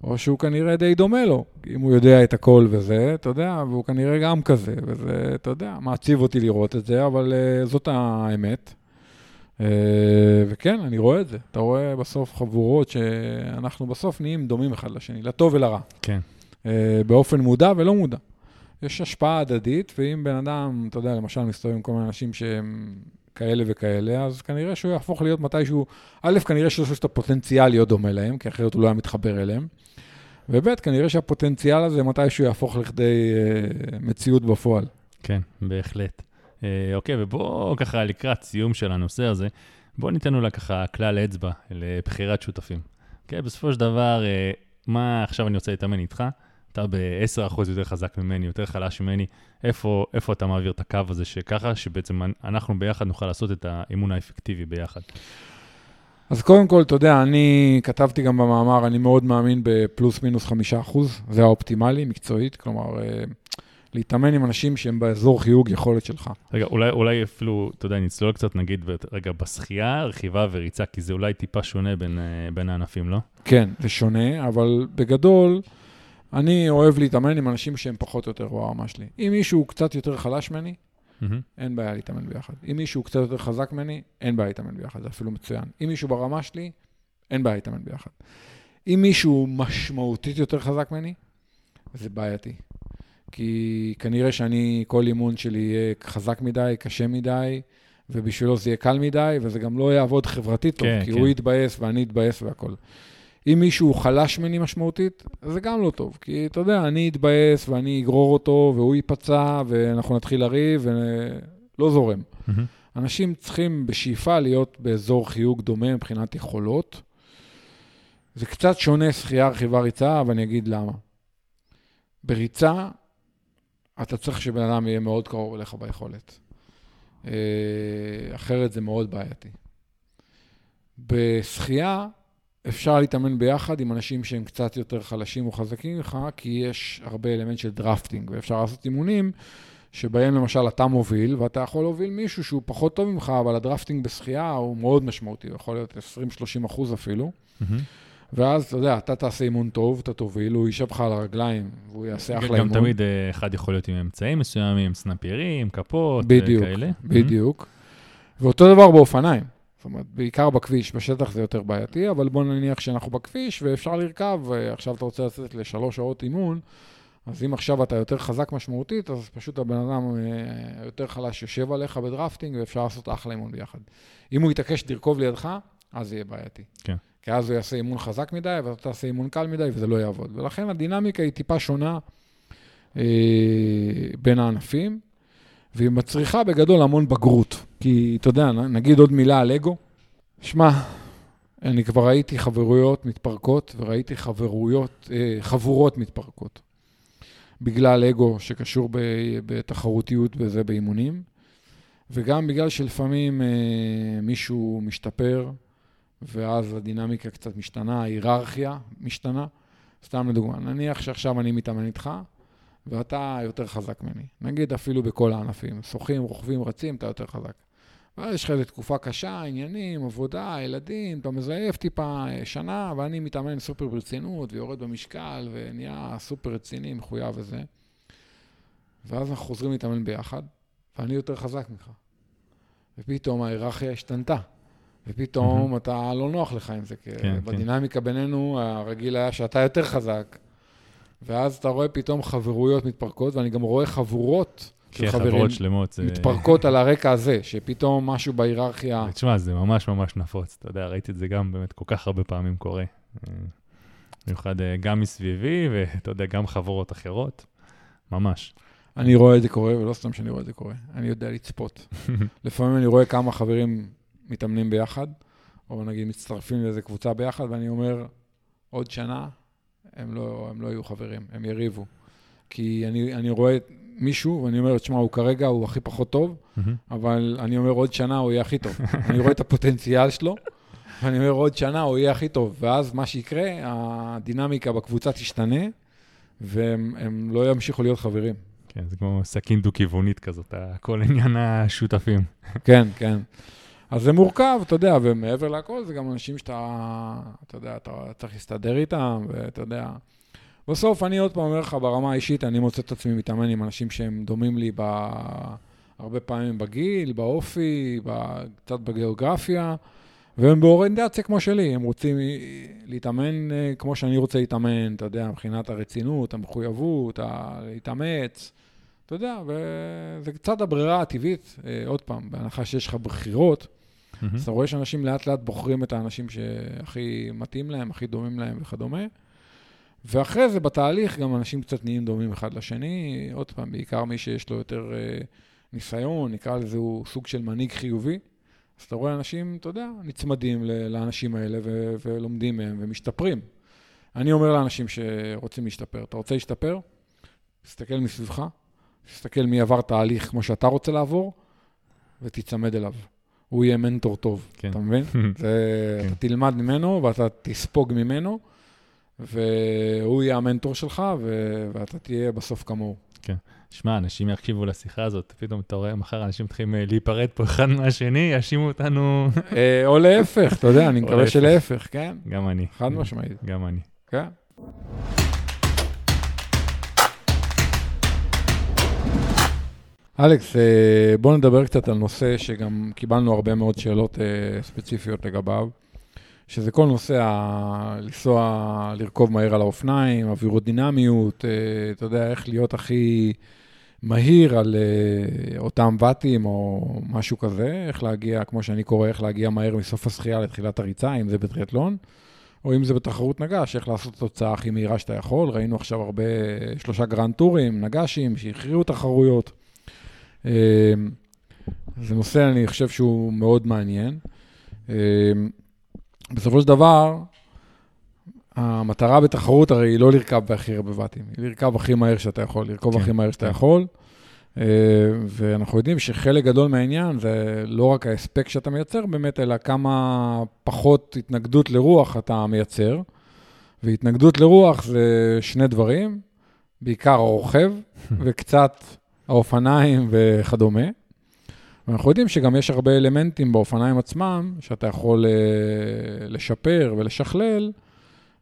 או שהוא כנראה די דומה לו, אם הוא יודע את הכל וזה, אתה יודע, והוא כנראה גם כזה, וזה, אתה יודע, מעציב אותי לראות את זה, אבל uh, זאת האמת. Uh, וכן, אני רואה את זה. אתה רואה בסוף חבורות שאנחנו בסוף נהיים דומים אחד לשני, לטוב ולרע. כן. Uh, באופן מודע ולא מודע. יש השפעה הדדית, ואם בן אדם, אתה יודע, למשל מסתובב עם כל מיני אנשים שהם כאלה וכאלה, אז כנראה שהוא יהפוך להיות מתישהו, א', כנראה שיש לו את הפוטנציאל להיות דומה להם, כי אחרת הוא לא היה מתחבר אליהם. וב', כנראה שהפוטנציאל הזה מתישהו יהפוך לכדי אה, מציאות בפועל. כן, בהחלט. אה, אוקיי, ובואו ככה לקראת סיום של הנושא הזה, בואו ניתן אולי ככה כלל אצבע לבחירת שותפים. אוקיי, בסופו של דבר, אה, מה עכשיו אני רוצה להתאמן איתך? אתה ב-10% יותר חזק ממני, יותר חלש ממני, איפה, איפה אתה מעביר את הקו הזה שככה, שבעצם אנחנו ביחד נוכל לעשות את האימון האפקטיבי ביחד. אז קודם כל, אתה יודע, אני כתבתי גם במאמר, אני מאוד מאמין בפלוס מינוס חמישה אחוז, זה האופטימלי, מקצועית, כלומר, אה, להתאמן עם אנשים שהם באזור חיוג יכולת שלך. רגע, אולי, אולי אפילו, אתה יודע, נצלול קצת, נגיד, רגע, בשחייה, רכיבה וריצה, כי זה אולי טיפה שונה בין, אה, בין הענפים, לא? כן, זה שונה, אבל בגדול, אני אוהב להתאמן עם אנשים שהם פחות או יותר ברמה שלי. אם מישהו קצת יותר חלש ממני. אין בעיה להתאמן ביחד. אם מישהו קצת יותר חזק ממני, אין בעיה להתאמן ביחד, זה אפילו מצוין. אם מישהו ברמה שלי, אין בעיה להתאמן ביחד. אם מישהו משמעותית יותר חזק ממני, זה בעייתי. כי כנראה שאני, כל אימון שלי יהיה חזק מדי, קשה מדי, ובשבילו זה יהיה קל מדי, וזה גם לא יעבוד חברתית טוב, כן, כי כן. הוא יתבאס ואני אתבאס והכול. אם מישהו חלש ממני משמעותית, זה גם לא טוב. כי אתה יודע, אני אתבאס ואני אגרור אותו, והוא ייפצע, ואנחנו נתחיל לריב, ולא זורם. Mm-hmm. אנשים צריכים בשאיפה להיות באזור חיוג דומה מבחינת יכולות. זה קצת שונה שחייה, רכיבה, ריצה, אבל אני אגיד למה. בריצה, אתה צריך שבן אדם יהיה מאוד קרוב אליך ביכולת. אה, אחרת זה מאוד בעייתי. בשחייה, אפשר להתאמן ביחד עם אנשים שהם קצת יותר חלשים או חזקים ממך, כי יש הרבה אלמנט של drafting, ואפשר לעשות אימונים שבהם למשל אתה מוביל, ואתה יכול להוביל מישהו שהוא פחות טוב ממך, אבל ה drafting בשחייה הוא מאוד משמעותי, הוא יכול להיות 20-30 אחוז אפילו. Mm-hmm. ואז, אתה יודע, אתה תעשה אימון טוב, אתה תוביל, הוא יישב לך על הרגליים, והוא יעשה אחלה אימון. גם תמיד אה, אחד יכול להיות עם אמצעים מסוימים, סנפיירים, כפות, בדיוק, כאלה. בדיוק. ואותו דבר באופניים. זאת אומרת, בעיקר בכביש, בשטח זה יותר בעייתי, אבל בוא נניח שאנחנו בכביש ואפשר לרכב, ועכשיו אתה רוצה לצאת לשלוש שעות אימון, אז אם עכשיו אתה יותר חזק משמעותית, אז פשוט הבן אדם אה, היותר חלש יושב עליך בדרפטינג, ואפשר לעשות אחלה אימון ביחד. אם הוא יתעקש לרכוב לידך, אז זה יהיה בעייתי. כן. כי אז הוא יעשה אימון חזק מדי, ואתה תעשה אימון קל מדי, וזה לא יעבוד. ולכן הדינמיקה היא טיפה שונה אה, בין הענפים. והיא מצריכה בגדול המון בגרות. כי, אתה יודע, נגיד עוד מילה על אגו. שמע, אני כבר ראיתי חברויות מתפרקות, וראיתי חברויות, אה, חבורות מתפרקות. בגלל אגו שקשור בתחרותיות וזה באימונים, וגם בגלל שלפעמים אה, מישהו משתפר, ואז הדינמיקה קצת משתנה, ההיררכיה משתנה. סתם לדוגמה, נניח שעכשיו אני מתאמן איתך, ואתה יותר חזק ממני. נגיד אפילו בכל הענפים, שוחים, רוכבים, רצים, אתה יותר חזק. ואז יש לך איזו תקופה קשה, עניינים, עבודה, ילדים, אתה מזייף טיפה שנה, ואני מתאמן סופר ברצינות, ויורד במשקל, ונהיה סופר רציני, מחויב וזה. ואז אנחנו חוזרים להתאמן ביחד, ואני יותר חזק ממך. ופתאום ההיררכיה השתנתה. ופתאום mm-hmm. אתה לא נוח לך עם זה, כי כן, בדינמיקה כן. בינינו, הרגיל היה שאתה יותר חזק, ואז אתה רואה פתאום חברויות מתפרקות, ואני גם רואה חבורות של חברים חברות שלמות, מתפרקות על הרקע הזה, שפתאום משהו בהיררכיה... תשמע, זה ממש ממש נפוץ, אתה יודע, ראיתי את זה גם באמת כל כך הרבה פעמים קורה. במיוחד אה, גם מסביבי, ואתה יודע, גם חברות אחרות, ממש. אני רואה את זה קורה, ולא סתם שאני רואה את זה קורה, אני יודע לצפות. לפעמים אני רואה כמה חברים מתאמנים ביחד, או נגיד מצטרפים לאיזה קבוצה ביחד, ואני אומר, עוד שנה הם לא, הם לא יהיו חברים, הם יריבו. כי אני, אני רואה מישהו, ואני אומר, תשמע, הוא כרגע, הוא הכי פחות טוב, אבל אני אומר, עוד שנה הוא יהיה הכי טוב. אני רואה את הפוטנציאל שלו, ואני אומר, עוד שנה הוא יהיה הכי טוב. ואז מה שיקרה, הדינמיקה בקבוצה תשתנה, והם לא ימשיכו להיות חברים. כן, זה כמו סכין דו-כיוונית כזאת, כל עניין השותפים. כן, כן. אז זה מורכב, אתה יודע, ומעבר לכל, זה גם אנשים שאתה, אתה יודע, אתה צריך להסתדר איתם, ואתה יודע... בסוף, אני עוד פעם אומר לך, ברמה האישית, אני מוצא את עצמי מתאמן עם אנשים שהם דומים לי ב... הרבה פעמים בגיל, באופי, קצת בגיאוגרפיה, והם באוריינטציה כמו שלי, הם רוצים להתאמן אה, כמו שאני רוצה להתאמן, אתה יודע, מבחינת הרצינות, המחויבות, להתאמץ, אתה יודע, וזה קצת הברירה הטבעית, אה, עוד פעם, בהנחה שיש לך בחירות, אז אתה רואה שאנשים לאט לאט בוחרים את האנשים שהכי מתאים להם, הכי דומים להם וכדומה. ואחרי זה, בתהליך, גם אנשים קצת נהיים דומים אחד לשני. עוד פעם, בעיקר מי שיש לו יותר אה, ניסיון, נקרא לזה, הוא סוג של מנהיג חיובי. אז אתה רואה אנשים, אתה יודע, נצמדים לאנשים האלה ו- ולומדים מהם ומשתפרים. אני אומר לאנשים שרוצים להשתפר, אתה רוצה להשתפר? תסתכל מסביבך, תסתכל מי עבר תהליך כמו שאתה רוצה לעבור, ותיצמד אליו. הוא יהיה מנטור טוב, כן. אתה מבין? זה, כן. אתה תלמד ממנו ואתה תספוג ממנו, והוא יהיה המנטור שלך, ו... ואתה תהיה בסוף כמוהו. כן. שמע, אנשים יקשיבו לשיחה הזאת, פתאום אתה רואה, מחר אנשים מתחילים אה, להיפרד פה אחד מהשני, יאשימו אותנו. אה, או להפך, אתה יודע, אני מקווה שלהפך, כן? גם אני. חד משמעית. גם אני. כן. אלכס, אה, בוא נדבר קצת על נושא שגם קיבלנו הרבה מאוד שאלות ספציפיות לגביו, שזה כל נושא. לנסוע, לרכוב מהר על האופניים, אווירודינמיות, אתה יודע, איך להיות הכי... מהיר על uh, אותם ואטים או משהו כזה, איך להגיע, כמו שאני קורא, איך להגיע מהר מסוף השחייה לתחילת הריצה, אם זה בטריאטלון, או אם זה בתחרות נג"ש, איך לעשות תוצאה הכי מהירה שאתה יכול. ראינו עכשיו הרבה, שלושה grand tour ים, נג"שים, שהכריעו תחרויות. Uh, זה נושא, אני חושב שהוא מאוד מעניין. בסופו של דבר, המטרה בתחרות הרי היא לא לרכב בהכי הרבה ואטים, היא לרכב הכי מהר שאתה יכול, לרכוב כן, הכי מהר שאתה כן. יכול. אה, ואנחנו יודעים שחלק גדול מהעניין זה לא רק ההספק שאתה מייצר באמת, אלא כמה פחות התנגדות לרוח אתה מייצר. והתנגדות לרוח זה שני דברים, בעיקר הרוכב וקצת האופניים וכדומה. ואנחנו יודעים שגם יש הרבה אלמנטים באופניים עצמם שאתה יכול אה, לשפר ולשכלל.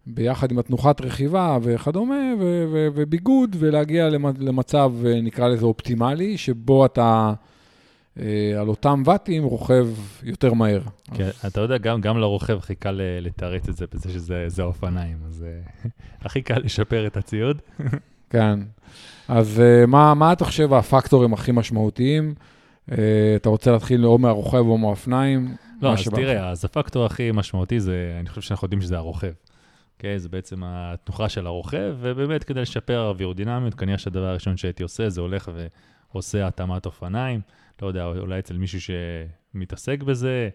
ביחד עם התנוחת רכיבה וכדומה, ו- ו- וביגוד, ולהגיע למצב, נקרא לזה אופטימלי, שבו אתה אה, על אותם ואטים רוכב יותר מהר. כן, אז... אתה יודע, גם, גם לרוכב הכי קל לתרץ את זה בזה שזה האופניים, אז אה, הכי קל לשפר את הציוד. כן. אז אה, מה, מה אתה חושב הפקטורים הכי משמעותיים? אתה רוצה להתחיל או מהרוכב או מהאופניים? לא, אז תראה, אז הפקטור הכי משמעותי זה, אני חושב שאנחנו יודעים שזה הרוכב. אוקיי? זה בעצם התנוחה של הרוכב, ובאמת כדי לשפר אווירודינמיות, כנראה שהדבר הראשון שהייתי עושה זה הולך ועושה התאמת אופניים. לא יודע, אולי אצל מישהו שמתעסק בזה,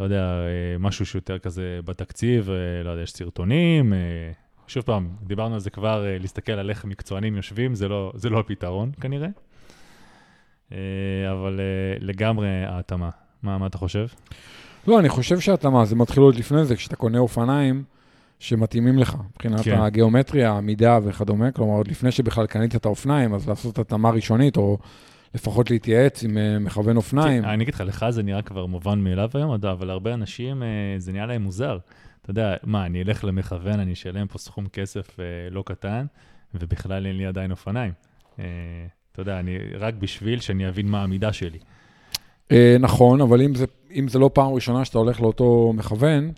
לא יודע, אה, משהו שיותר כזה בתקציב, אה, לא יודע, יש סרטונים. אה, שוב פעם, דיברנו על זה כבר, להסתכל על איך מקצוענים יושבים, זה לא, זה לא הפתרון כנראה. אבל לגמרי ההתאמה. מה, מה אתה חושב? לא, אני חושב שהתאמה, זה מתחיל עוד לפני זה, כשאתה קונה אופניים שמתאימים לך, מבחינת כן. הגיאומטריה, המידה וכדומה, כלומר, עוד לפני שבכלל קנית את האופניים, אז לעשות התאמה ראשונית, או לפחות להתייעץ עם אה, מכוון אופניים. כן, אני אגיד לך, לך זה נראה כבר מובן מאליו היום, אבל הרבה אנשים, אה, זה נראה להם מוזר. אתה יודע, מה, אני אלך למכוון, אני אשלם פה סכום כסף אה, לא קטן, ובכלל אין לי עדיין אופניים. אתה יודע, אני, רק בשביל שאני אבין מה המידה שלי. אה, נכון, אבל אם זה, אם זה לא פעם ראשונה שאתה הולך לאותו מכוון,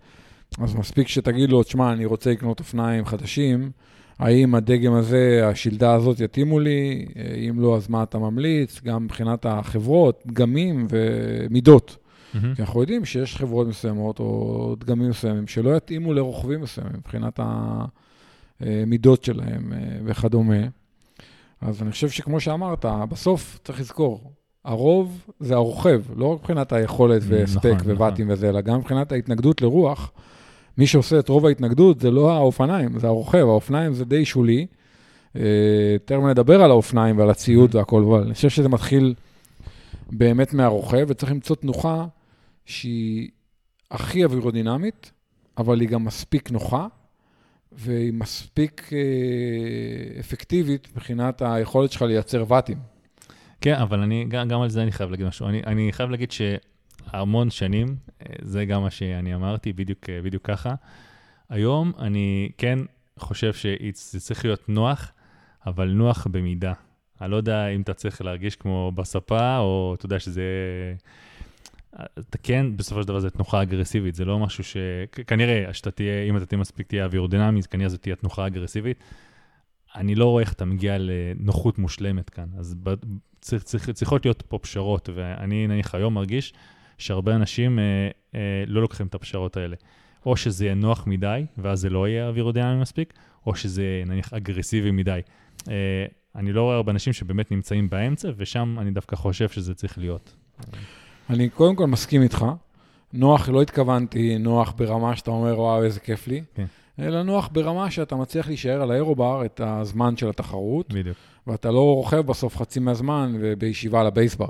אז מספיק שתגיד לו, תשמע, אני רוצה לקנות אופניים חדשים, האם הדגם הזה, השלדה הזאת יתאימו לי? אה, אם לא, אז מה אתה ממליץ? גם מבחינת החברות, דגמים ומידות. מהמם. כי אנחנו יודעים שיש חברות מסוימות או דגמים מסוימים שלא יתאימו לרוכבים מסוימים מבחינת המידות שלהם אה, וכדומה. אז אני חושב שכמו שאמרת, בסוף צריך לזכור, הרוב זה הרוכב, לא רק מבחינת היכולת נכון, והספק נכון. וואטים וזה, אלא גם מבחינת ההתנגדות לרוח. מי שעושה את רוב ההתנגדות זה לא האופניים, זה הרוכב, האופניים זה די שולי. אה, תכף נדבר על האופניים ועל הציוד Mhm. והכל, אבל אני חושב שזה מתחיל באמת מהרוכב, וצריך למצוא תנוחה שהיא הכי אווירודינמית, אבל היא גם מספיק נוחה, והיא מספיק אה, אפקטיבית מבחינת היכולת שלך לייצר ואטים. כן, אבל אני, גם, גם על זה אני חייב להגיד משהו. אני, אני חייב להגיד שהמון שנים, אה, זה גם מה שאני אמרתי, בדיוק, אה, בדיוק ככה. היום אני כן חושב שזה צריך להיות נוח, אבל נוח במידה. אני לא יודע אם אתה צריך להרגיש כמו בספה, או אתה יודע שזה... אתה כן, בסופו של דבר זה תנוחה אגרסיבית, זה לא משהו ש... כנראה, שאתה תהיה, אם אתה תהיה מספיק תהיה אווירודינמית, כנראה זו תהיה תנוחה אגרסיבית. אני לא רואה איך אתה מגיע לנוחות מושלמת כאן. אז ב... צריך, צריך, צריכות להיות פה פשרות, ואני נניח היום מרגיש שהרבה אנשים אה, אה, לא לוקחים את הפשרות האלה. או שזה יהיה נוח מדי, ואז זה לא יהיה אווירודינמי מספיק, או שזה נניח אגרסיבי מדי. אה, אני לא רואה הרבה אנשים שבאמת נמצאים באמצע, ושם אני דווקא חושב שזה צריך להיות. אני קודם כל מסכים איתך. נוח, לא התכוונתי נוח ברמה שאתה אומר, וואו, איזה כיף לי, כן. אלא נוח ברמה שאתה מצליח להישאר על האירובר את הזמן של התחרות, בדיוק. ואתה לא רוכב בסוף חצי מהזמן ובישיבה על הבייסבר.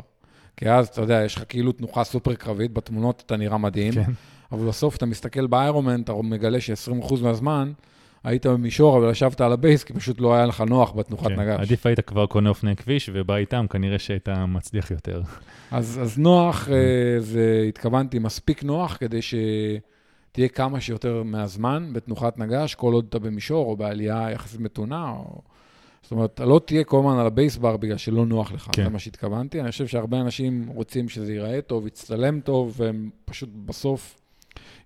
כי אז, אתה יודע, יש לך כאילו תנוחה סופר קרבית, בתמונות אתה נראה מדהים, כן. אבל בסוף אתה מסתכל ב Ironman, אתה מגלה ש-20% מהזמן היית במישור, אבל ישבת על ה base, כי פשוט לא היה לך נוח בתנוחת כן. נג"ש. עדיף היית כבר קונה אופני כביש ובא איתם, כנראה שהיית מצליח יותר. אז, אז נוח, אה, זה, התכוונתי, מספיק נוח כדי שתהיה כמה שיותר מהזמן בתנוחת נג"ש, כל עוד אתה במישור או בעלייה יחסית מתונה. או... זאת אומרת, אתה לא תהיה כל הזמן על ה base bar בגלל שלא נוח לך, כן. זה מה שהתכוונתי. אני חושב שהרבה אנשים רוצים שזה ייראה טוב, יצטלם טוב, והם פשוט בסוף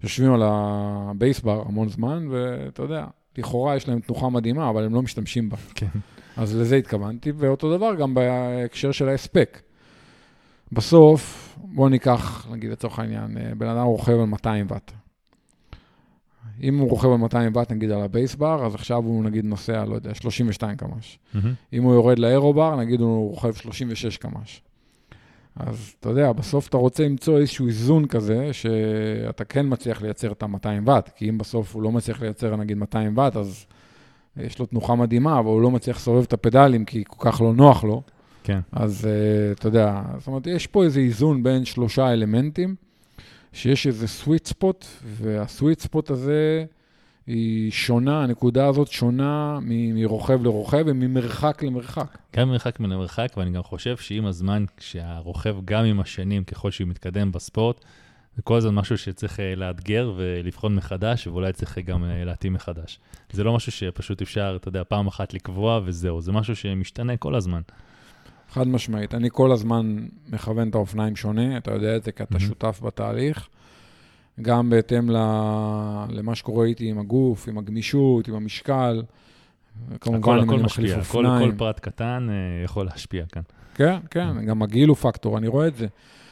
יושבים על הבייסבר המון זמן, ואתה יודע, לכאורה יש להם תנוחה מדהימה, אבל הם לא משתמשים בה. כן. אז לזה התכוונתי, ואותו דבר גם בהקשר של ההספק. בסוף, בואו ניקח, נגיד לצורך העניין, אה, בן אדם רוכב על 200 ואט. אם הוא רוכב על 200 ואט, נגיד על הבייסבר, אז עכשיו הוא נגיד נוסע, לא יודע, 32 קמ"ש. מהמם. אם הוא יורד לאירובר, נגיד הוא רוכב 36 קמ"ש. אז אתה יודע, בסוף אתה רוצה למצוא איזשהו איזון כזה, שאתה כן מצליח לייצר את ה-200 ואט, כי אם בסוף הוא לא מצליח לייצר נגיד 200 ואט, אז יש לו תנוחה מדהימה, אבל הוא לא מצליח לסובב את הפדלים, כי כל כך לא נוח לו. כן. אז uh, אתה יודע, זאת אומרת, יש פה איזה איזון בין שלושה אלמנטים, שיש איזה סוויט ספוט, והסוויט ספוט הזה היא שונה, הנקודה הזאת שונה מרוכב לרוכב וממרחק למרחק. גם ממרחק מן המרחק, ואני גם חושב שעם הזמן, כשהרוכב, גם עם השנים, ככל שהוא מתקדם בספורט, זה כל הזמן משהו שצריך אה, לאתגר ולבחון מחדש, ואולי צריך אה, גם אה, להתאים מחדש. זה לא משהו שפשוט אפשר, אתה יודע, פעם אחת לקבוע וזהו, זה משהו שמשתנה כל הזמן. חד משמעית. אני כל הזמן מכוון את האופניים שונה, אתה יודע את זה כי אתה מהמם. שותף בתהליך. גם בהתאם למה שקורה איתי עם הגוף, עם הגמישות, עם המשקל. כמובן, הכל, אם אני מחליף משפיע, כל, אופניים. כל פרט קטן אה, יכול להשפיע כאן. כן, כן, גם הגיל הוא פקטור, אני רואה את זה.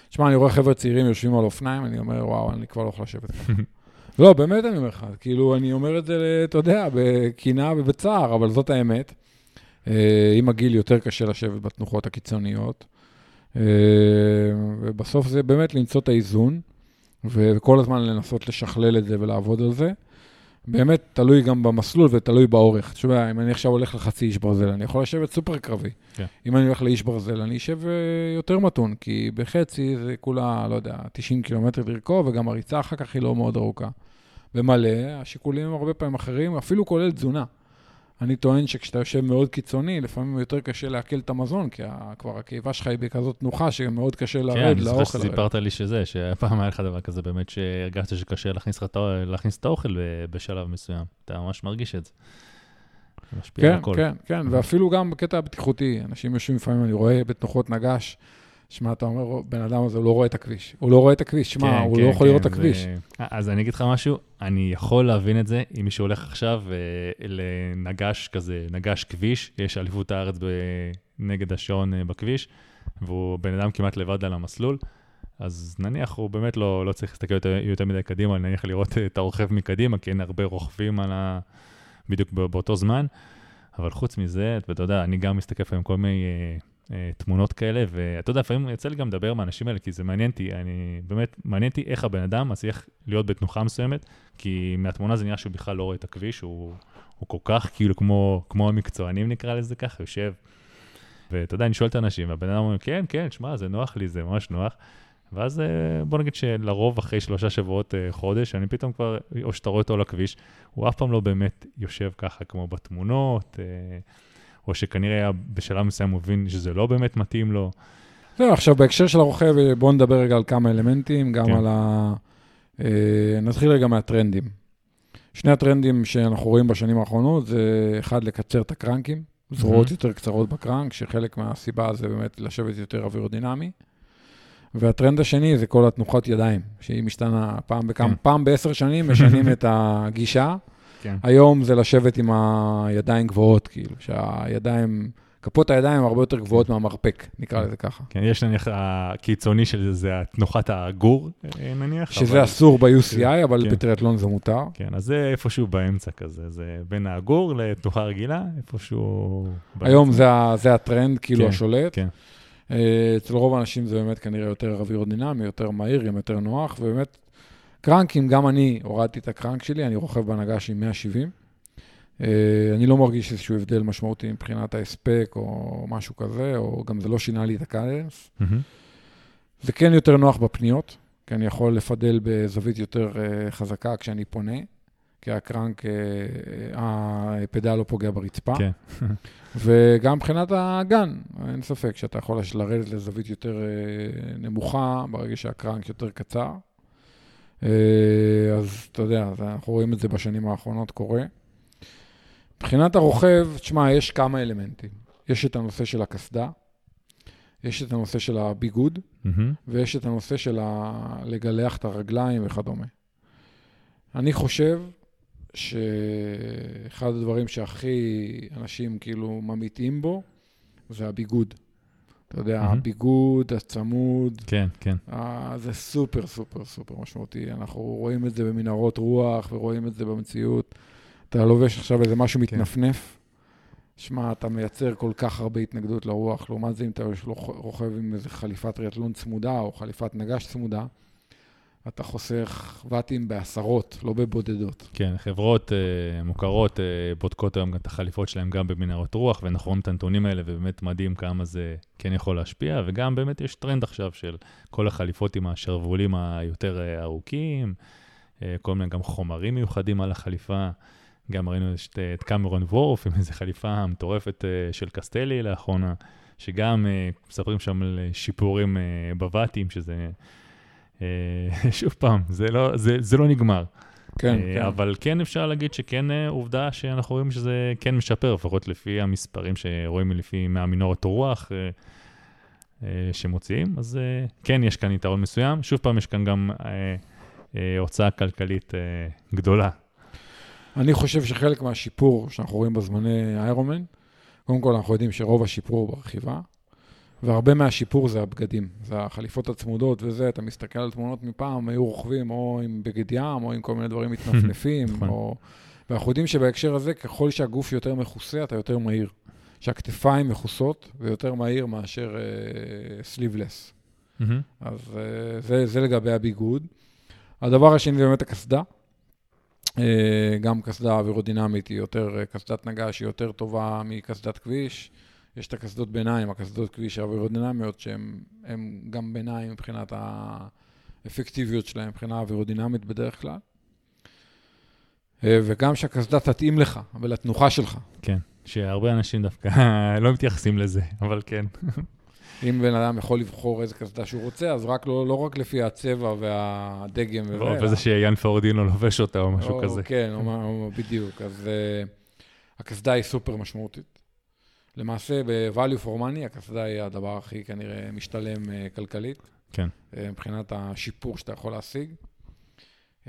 תשמע, אני רואה חבר'ה צעירים יושבים על אופניים, אני אומר, וואו, אני כבר לא יכול לשבת ככה. לא, באמת אני אומר לך, כאילו, אני אומר את זה, אתה יודע, בקנאה ובצער, אבל זאת האמת. אה, עם הגיל יותר קשה לשבת בתנוחות הקיצוניות. אה, ובסוף זה באמת למצוא את האיזון, וכל הזמן לנסות לשכלל את זה ולעבוד על זה. באמת תלוי גם במסלול ותלוי באורך. תשמע, אם אני עכשיו הולך לחצי איש ברזל, אני יכול לשבת סופר קרבי. כן. אם אני הולך לאיש ברזל, אני אשב אה, יותר מתון, כי בחצי זה כולה, לא יודע, 90 קילומטר לרכוב, וגם הריצה אחר כך היא לא מאוד ארוכה. במלא, השיקולים הם הרבה פעמים אחרים, אפילו כולל תזונה. אני טוען שכשאתה יושב מאוד קיצוני, לפעמים יותר קשה לעכל את המזון, כי כבר הקיבה שלך היא בכזאת תנוחה, שמאוד קשה כן, לרד אני זוכר לאוכל. לרדת. שסיפרת לי שזה, שפעם היה לך דבר כזה, באמת שהרגשת שקשה להכניס את האוכל בשלב מסוים. אתה ממש מרגיש את זה. משפיע על כן, הכל. כן, כן, ואפילו גם בקטע הבטיחותי, אנשים יושבים לפעמים, אני רואה בתנוחות נגש, שמע, אתה אומר, בן אדם הזה, הוא לא רואה את הכביש. הוא לא רואה את הכביש, שמע, כן, הוא כן, לא יכול כן, לראות את זה- הכביש. אז אני אגיד לך משהו, אני יכול להבין את זה, אם מישהו הולך עכשיו אה, לנגש כזה, נגש כביש, יש אליפות הארץ נגד השעון אה, בכביש, והוא בן אדם כמעט לבד על המסלול, אז נניח הוא באמת לא, לא צריך להסתכל יותר, יותר מדי קדימה, נניח לראות את הרוכב מקדימה, כי אין הרבה רוכבים על ה... בדיוק בא- באותו זמן, אבל חוץ מזה, ואתה יודע, אני גם מסתכל לפעמים כל מיני אה, אה, תמונות כאלה, ואתה יודע, לפעמים יוצא לי גם לדבר עם האנשים האלה, כי זה מעניין אותי, אני באמת, מעניין אותי איך הבן אדם מצליח להיות בתנוחה מסוימת, כי מהתמונה זה נראה שהוא בכלל לא רואה את הכביש, הוא, הוא כל כך כאילו כמו, כמו המקצוענים נקרא לזה ככה, יושב. ואתה יודע, אני שואל את האנשים, והבן אדם אומר, כן, כן, שמע, זה נוח לי, זה ממש נוח. ואז אה, בוא נגיד שלרוב אחרי שלושה שבועות, אה, חודש, אני פתאום כבר, או שאתה רואה אותו על הכביש, הוא אף פעם לא באמת יושב ככה כמו בתמונות, אה, או שכנראה היה בשלב מסוים מבין שזה לא באמת מתאים לו. זהו, עכשיו, בהקשר של הרוכב, בואו נדבר רגע על כמה אלמנטים, גם כן. על ה... אה, נתחיל רגע מהטרנדים. שני הטרנדים שאנחנו רואים בשנים האחרונות זה, אחד, לקצר את הקרנקים, זרועות מהמם. יותר קצרות בקרנק, שחלק מהסיבה זה באמת לשבת יותר אווירודינמי. והטרנד השני זה כל התנוחת ידיים, שהיא משתנה פעם בכמה, כן. פעם בעשר שנים משנים את הגישה. כן. היום זה לשבת עם הידיים גבוהות, כאילו, שהידיים, כפות הידיים הרבה יותר גבוהות מהמרפק, נקרא לזה ככה. כן, יש נניח הקיצוני של זה, זה תנוחת הגור, אה, נניח. שזה אבל- אסור ב-UCI, אבל כן. בטריאטלון זה מותר. כן, אז זה איפשהו באמצע כזה, זה בין הגור לתנוחה רגילה, איפשהו... באמצע. היום זה, זה הטרנד, כאילו כן, השולט. כן. אה, אצל רוב האנשים זה באמת כנראה יותר אווירודינמי, יותר מהיר, גם יותר נוח, ובאמת, קרנקים, גם אני הורדתי את הקרנק שלי, אני רוכב בהנהגה עם 170. אה, אני לא מרגיש איזשהו הבדל משמעותי מבחינת ההספק או משהו כזה, או גם זה לא שינה לי את הקדנס. מהמם. זה כן יותר נוח בפניות, כי אני יכול לפדל בזווית יותר אה, חזקה כשאני פונה, כי הקרנק, אה, אה, הפדל לא פוגע ברצפה. כן. וגם מבחינת הגן, אין ספק שאתה יכול לרדת לזווית יותר נמוכה ברגע שהקרנק יותר קצר. אה, אז אתה יודע, אנחנו רואים את זה בשנים האחרונות קורה. מבחינת הרוכב, תשמע, יש כמה אלמנטים. יש את הנושא של הקסדה, יש את הנושא של הביגוד, מהמם. ויש את הנושא של ה- לגלח את הרגליים וכדומה. אני חושב שאחד הדברים שהכי אנשים כאילו ממעיטים בו, זה הביגוד. אתה יודע, מהמם. הביגוד, הצמוד, כן, כן. אה, זה סופר סופר סופר משמעותי. אנחנו רואים את זה במנהרות רוח ורואים את זה במציאות. אתה לובש עכשיו איזה משהו כן. מתנפנף, שמע, אתה מייצר כל כך הרבה התנגדות לרוח. לעומת זה, אם אתה רוכב עם איזה חליפת טריאטלון צמודה או חליפת נגש צמודה, אתה חוסך ואטים בעשרות, לא בבודדות. כן, חברות uh, מוכרות uh, בודקות היום את החליפות שלהם גם במנהרות רוח, ואנחנו רואים את הנתונים האלה, ובאמת מדהים כמה זה כן יכול להשפיע, וגם באמת יש טרנד עכשיו של כל החליפות עם השרוולים היותר uh, ארוכים, uh, כל מיני גם חומרים מיוחדים על החליפה. גם ראינו את, את קמרון וורף עם איזו חליפה מטורפת uh, של קסטלי לאחרונה, שגם uh, מספרים שם על אה, שיפורים uh, בוואטים, שזה... uh, שוב פעם, זה לא, זה, זה לא נגמר. כן, אה, כן. אבל כן אפשר להגיד שכן אה, עובדה שאנחנו רואים שזה כן משפר, לפחות לפי המספרים שרואים לפי מהמינורת רוח אה, אה, שמוציאים, אז אה, כן יש כאן יתרון מסוים. שוב פעם, יש כאן גם אה, אה, הוצאה כלכלית אה, גדולה. אני חושב שחלק מהשיפור שאנחנו רואים בזמני איירומן, קודם כל אנחנו יודעים שרוב השיפור הוא ברכיבה, והרבה מהשיפור זה הבגדים, זה החליפות הצמודות וזה, אתה מסתכל על תמונות מפעם, היו רוכבים או עם בגד ים, או עם כל מיני דברים מתנפנפים, נכון. או... ואנחנו יודעים שבהקשר הזה, ככל שהגוף יותר מכוסה, אתה יותר מהיר. שהכתפיים מכוסות, זה יותר מהיר מאשר סליבלס. Uh, אז uh, זה, זה לגבי הביגוד. הדבר השני זה באמת הקסדה. אה, גם קסדה אווירודינמית היא יותר, אה, קסדת נגש היא יותר טובה מקסדת כביש. יש את הקסדות ביניים, הקסדות כביש האווירודינמיות, שהן גם ביניים מבחינת האפקטיביות שלהן, מבחינה אווירודינמית בדרך כלל. אה, וגם שהקסדה תתאים לך ולתנוחה שלך. כן, שהרבה אנשים דווקא לא מתייחסים לזה, אבל כן. אם בן אדם יכול לבחור איזה קסדה שהוא רוצה, אז רק לא, לא רק לפי הצבע והדגם וזה. או וזה שיאן פורדינו לובש אותה או משהו או, כזה. כן, או, או, בדיוק. אז uh, הקסדה היא סופר משמעותית. למעשה, ב-value for money, הקסדה היא הדבר הכי כנראה משתלם uh, כלכלית. כן. Uh, מבחינת השיפור שאתה יכול להשיג.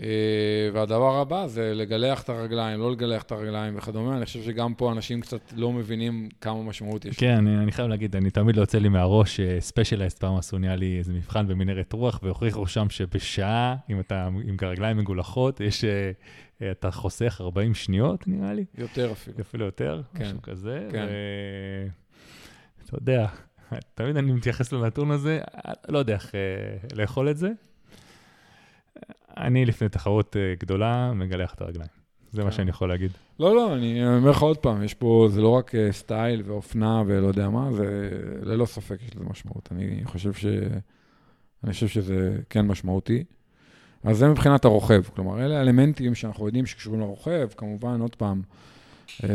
אה, והדבר הבא זה לגלח את הרגליים, לא לגלח את הרגליים וכדומה. אני חושב שגם פה אנשים קצת לא מבינים כמה משמעות יש. כן, אני, אני חייב להגיד, אני תמיד לא יוצא לי מהראש, ספיישליסט פעם עשו נהיה לי איזה מבחן במנהרת רוח, והוכיחו שם שבשעה, אם אתה עם הרגליים מגולחות, יש, אה, אתה חוסך 40 שניות, נראה לי. יותר אפילו. אפילו יותר, כן. משהו כזה. כן. ו... אתה יודע, תמיד אני מתייחס לנתון הזה, לא יודע איך אה, לאכול את זה. אני לפני תחרות אה, גדולה מגלח את הרגליים. זה מה כן. שאני יכול להגיד. לא, לא, אני אומר לך עוד פעם, יש פה, זה לא רק אה, סטייל ואופנה ולא יודע מה, זה ללא ספק יש לזה משמעות. אני חושב ש... אני חושב שזה כן משמעותי. אז זה מבחינת הרוכב. כלומר, אלה אלמנטים שאנחנו יודעים שקשורים לרוכב, כמובן, עוד פעם, אה,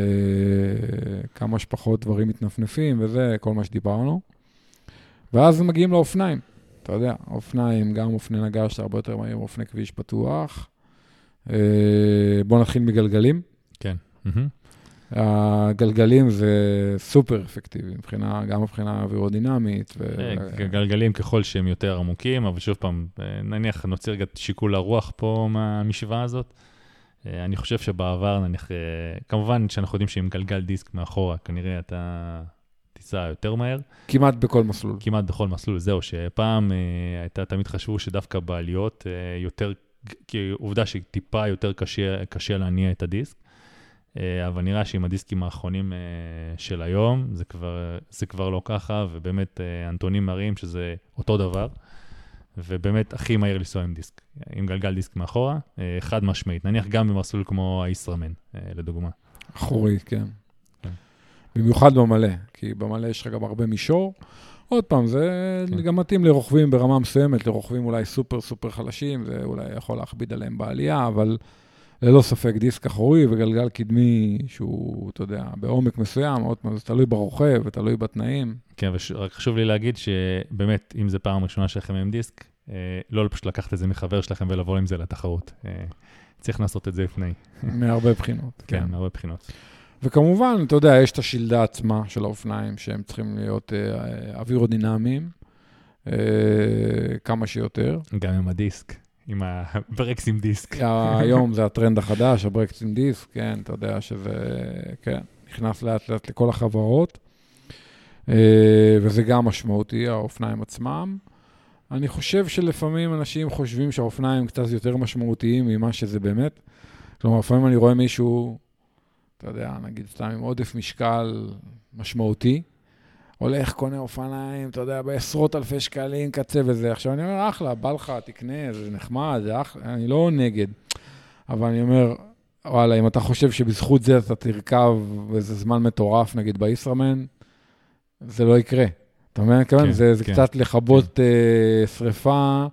כמה שפחות דברים מתנפנפים וזה, כל מה שדיברנו. ואז מגיעים לאופניים. אתה יודע, אופניים, גם אופני נגש, הרבה יותר מהיר אופני כביש פתוח. אה, בואו נתחיל מגלגלים. כן. הגלגלים זה סופר אפקטיבי, מבחינה, גם מבחינה אווירודינמית. ו... אה, גלגלים ככל שהם יותר עמוקים, אבל שוב פעם, אה, נניח נוציא רגע את שיקול הרוח פה מהמשוואה הזאת. אני חושב שבעבר, נניח, כמובן שאנחנו יודעים שעם גלגל דיסק מאחורה, כנראה אתה תיסע יותר מהר. כמעט בכל מסלול. כמעט בכל מסלול, זהו, שפעם אה, הייתה, תמיד חשבו שדווקא בעליות אה, יותר, כי עובדה שטיפה יותר קשה, קשה להניע את הדיסק, אה, אבל נראה שעם הדיסקים האחרונים אה, של היום, זה כבר, זה כבר לא ככה, ובאמת אה, הנתונים מראים שזה אותו דבר. ובאמת הכי מהיר לנסוע עם דיסק, עם גלגל דיסק מאחורה, אה, חד משמעית. נניח גם במסלול כמו הישראמן, אה, לדוגמה. אחורי, כן. במיוחד במלא, כי במלא יש לך גם הרבה מישור. עוד פעם, זה כן. גם מתאים לרוכבים ברמה מסוימת, לרוכבים אולי סופר סופר חלשים, זה אולי יכול להכביד עליהם בעלייה, אבל ללא ספק דיסק אחורי וגלגל קדמי שהוא, אתה יודע, בעומק מסוים, עוד פעם, זה תלוי ברוכב ותלוי בתנאים. כן, ורק חשוב לי להגיד שבאמת, אם זו פעם ראשונה שלכם עם דיסק, אה, לא פשוט לקחת את זה מחבר שלכם ולבוא עם זה לתחרות. אה, צריך לעשות את זה לפני. מהרבה בחינות. כן, כן מהרבה בחינות. וכמובן, אתה יודע, יש את השלדה עצמה של האופניים, שהם צריכים להיות אה, אווירודינמיים, אה, כמה שיותר. גם עם הדיסק, עם הברקס עם דיסק. היום זה הטרנד החדש, הברקס עם דיסק, כן, אתה יודע שזה, כן, נכנס לאט לאט לכל החברות, אה, וזה גם משמעותי, האופניים עצמם. אני חושב שלפעמים אנשים חושבים שהאופניים קצת יותר משמעותיים ממה שזה באמת. כלומר, לפעמים אני רואה מישהו אתה יודע, נגיד סתם עם עודף משקל משמעותי, הולך, קונה אופניים, אתה יודע, בעשרות אלפי שקלים, קצה וזה. עכשיו, אני אומר, אחלה, בא לך, תקנה, זה נחמד, זה אחלה, אני לא נגד. אבל אני אומר, וואלה, אם אתה חושב שבזכות זה אתה תרכב איזה זמן מטורף, נגיד בישראמן, זה לא יקרה. אתה מבין? כן, זה, זה כן, קצת לכבות כן. uh, שריפה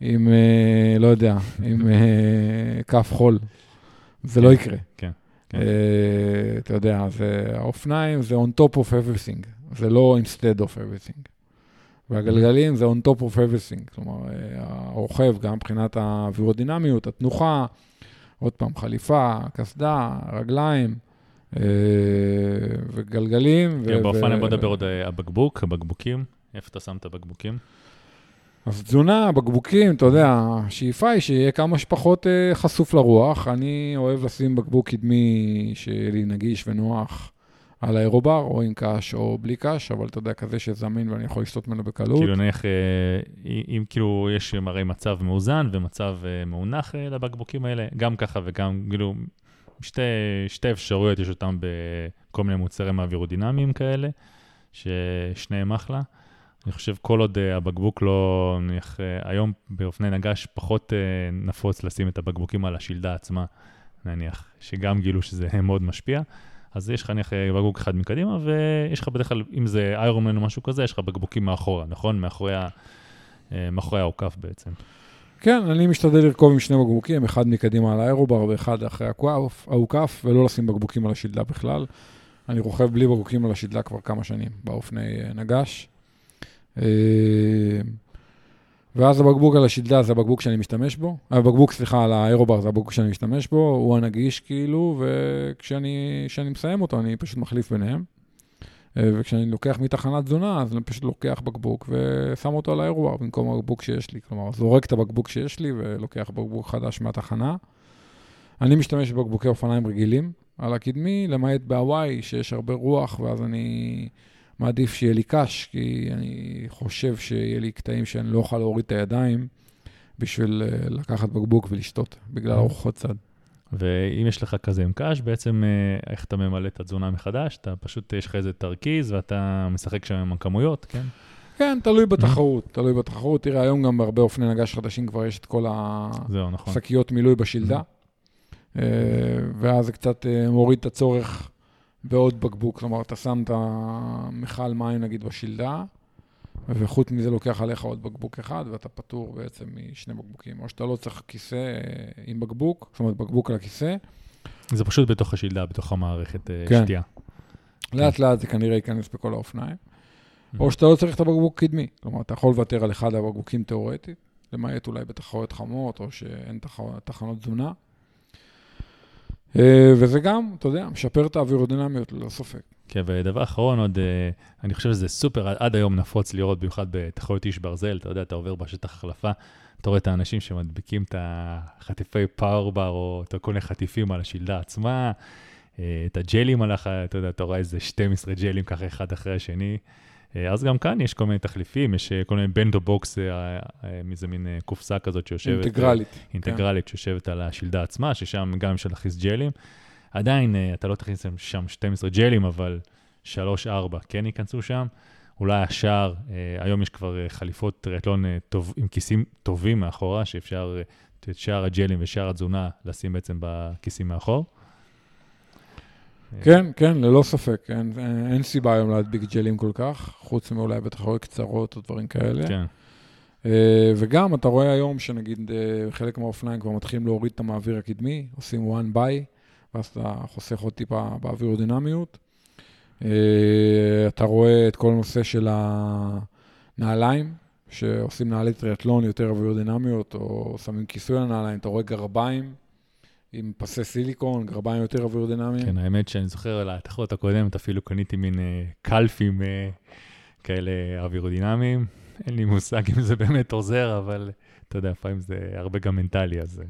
עם, uh, לא יודע, עם uh, כף חול. זה לא כן, לא יקרה. כן. כן. אה, אתה יודע, זה, האופניים זה on top of everything, זה לא instead of everything. והגלגלים זה on top of everything, כלומר, אה, הרוכב, גם מבחינת האווירודינמיות, התנוחה, עוד פעם, חליפה, קסדה, רגליים. אה, וגלגלים. באופניים בוא נדבר עוד הבקבוק, הבקבוקים. איפה אתה שם את הבקבוקים? אז תזונה, בקבוקים, אתה יודע, השאיפה היא שיהיה כמה שפחות אה, חשוף לרוח. אני אוהב לשים בקבוק קדמי שיהיה לי נגיש ונוח על האירובר, או עם קש או בלי קש, אבל אתה יודע, כזה שזמין ואני יכול לשתות ממנו בקלות. כאילו נניח, אה, אם כאילו יש הרי מצב מאוזן ומצב אה, מאונח לבקבוקים האלה, גם ככה וגם, כאילו, שתי, שתי אפשרויות יש אותם בכל מיני מוצרים אווירודינמיים כאלה, ששניהם אחלה. אני חושב כל עוד uh, הבקבוק לא, נניח, uh, היום באופני נגש פחות uh, נפוץ לשים את הבקבוקים על השלדה עצמה. נניח, שגם גילו שזה מאוד משפיע. אז יש לך נניח בקבוק אחד מקדימה, ויש לך בדרך כלל, אם זה איירומן או משהו כזה, יש לך בקבוקים מאחורה, נכון? מאחורי, ה, מאחורי העוקף בעצם. כן, אני משתדל לרכוב עם שני בקבוקים, אחד מקדימה על האירובר ואחד אחרי העוקף, ולא לשים בקבוקים על השלדה בכלל. אני רוכב בלי בקבוקים על השלדה כבר כמה שנים, באופני נגש. ואז הבקבוק על השלדה זה הבקבוק שאני משתמש בו, הבקבוק, סליחה, על האירובר זה הבקבוק שאני משתמש בו, הוא הנגיש כאילו, וכשאני מסיים אותו אני פשוט מחליף ביניהם. וכשאני לוקח מתחנת תזונה, אז אני פשוט לוקח בקבוק ושם אותו על האירוע במקום הבקבוק שיש לי. כלומר, זורק את הבקבוק שיש לי ולוקח בקבוק חדש מהתחנה. אני משתמש בבקבוקי אופניים רגילים על הקדמי, למעט בהוואי, שיש הרבה רוח, ואז אני מעדיף שיהיה לי קש, כי אני חושב שיהיה לי קטעים שאני לא אוכל להוריד את הידיים בשביל לקחת בקבוק ולשתות, בגלל ארוחות צד. ואם יש לך כזה עם קש, בעצם אה, איך אתה ממלא את התזונה מחדש? אתה פשוט, יש לך איזה תרכיז ואתה משחק שם עם הכמויות, כן? כן, תלוי בתחרות, תלוי בתחרות. תראה, היום גם בהרבה אופני נגש חדשים כבר יש את כל נכון. השקיות מילוי בשלדה, אה, ואז זה קצת אה, מוריד את הצורך בעוד בקבוק. כלומר, אתה שם את המכל מים, נגיד, בשלדה, וחוץ מזה לוקח עליך עוד בקבוק אחד, ואתה פטור בעצם משני בקבוקים. או שאתה לא צריך כיסא אה, עם בקבוק, זאת אומרת, בקבוק על הכיסא. זה פשוט בתוך השלדה, בתוך המערכת כן. שתייה. לאט לאט זה כנראה ייכנס בכל האופניים. או שאתה לא צריך את הבקבוק קדמי. כלומר, אתה יכול לוותר על אחד הבקבוקים תיאורטית, למעט אולי בתחרויות חמות, או שאין תחנות תזונה. וזה גם, אתה יודע, משפר את האווירודינמיות, ללא ספק. כן, ודבר אחרון עוד, אני חושב שזה סופר, עד היום נפוץ לראות, במיוחד בתחרויות איש ברזל, אתה יודע, אתה עובר בשטח החלפה, אתה רואה את האנשים שמדביקים את החטיפי פאורבר, או את כל מיני חטיפים על השלדה עצמה, את הג'לים עליך, אתה יודע, אתה רואה איזה 12 ג'לים ככה אחד אחרי השני. אז גם כאן יש כל מיני תחליפים, יש כל מיני bento box, מאיזה מין קופסה כזאת שיושבת... אינטגרלית. אינטגרלית, כן. שיושבת על השלדה עצמה, ששם גם אפשר להכניס ג'לים. עדיין, אתה לא תכניס שם 12 ג'לים, אבל 3-4 כן ייכנסו שם. אולי השער, היום יש כבר חליפות טריאטלון טוב, עם כיסים טובים מאחורה, שאפשר את שער הג'לים ושער התזונה לשים בעצם בכיסים מאחור. כן, כן, ללא ספק. אין, אין סיבה היום להדביק ג'לים כל כך, חוץ מאולי בתחרויות קצרות או דברים כאלה. כן. וגם, אתה רואה היום שנגיד חלק מהאופניים כבר מתחילים להוריד את המעביר הקדמי, עושים one by, ואז אתה חוסך עוד טיפה באווירודינמיות. אתה רואה את כל הנושא של הנעליים, שעושים נעלי טריאטלון יותר אווירודינמיות, או שמים כיסוי על הנעליים, אתה רואה גרביים. עם פסי סיליקון, גרביים יותר אווירודינמיים. כן, האמת שאני זוכר על התחרות הקודמת, אפילו קניתי מין קלפים כאלה אווירודינמיים. אין לי מושג אם זה באמת עוזר, אבל אתה יודע, לפעמים זה הרבה גם מנטלי, אז...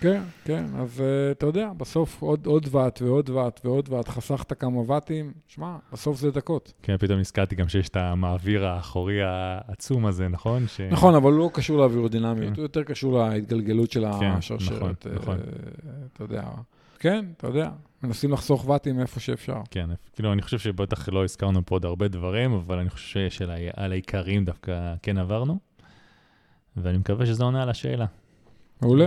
כן, כן, אז אתה יודע, בסוף עוד, עוד ואט ועוד ואט ועוד ואט, חסכת כמה ואטים, שמע, בסוף זה דקות. כן, פתאום נזכרתי גם שיש את המעביר האחורי העצום הזה, נכון? ש... נכון, אבל הוא לא קשור לאווירודינמיות, כן. הוא יותר קשור להתגלגלות של כן, השרשרת. נכון, נכון. אתה יודע, כן, אתה יודע, מנסים לחסוך ואטים איפה שאפשר. כן, כאילו, אני חושב שבטח לא הזכרנו פה עוד הרבה דברים, אבל אני חושב שעל העיקרים דווקא כן עברנו, ואני מקווה שזה עונה על השאלה. מעולה.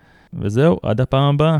וזהו, עד הפעם הבאה.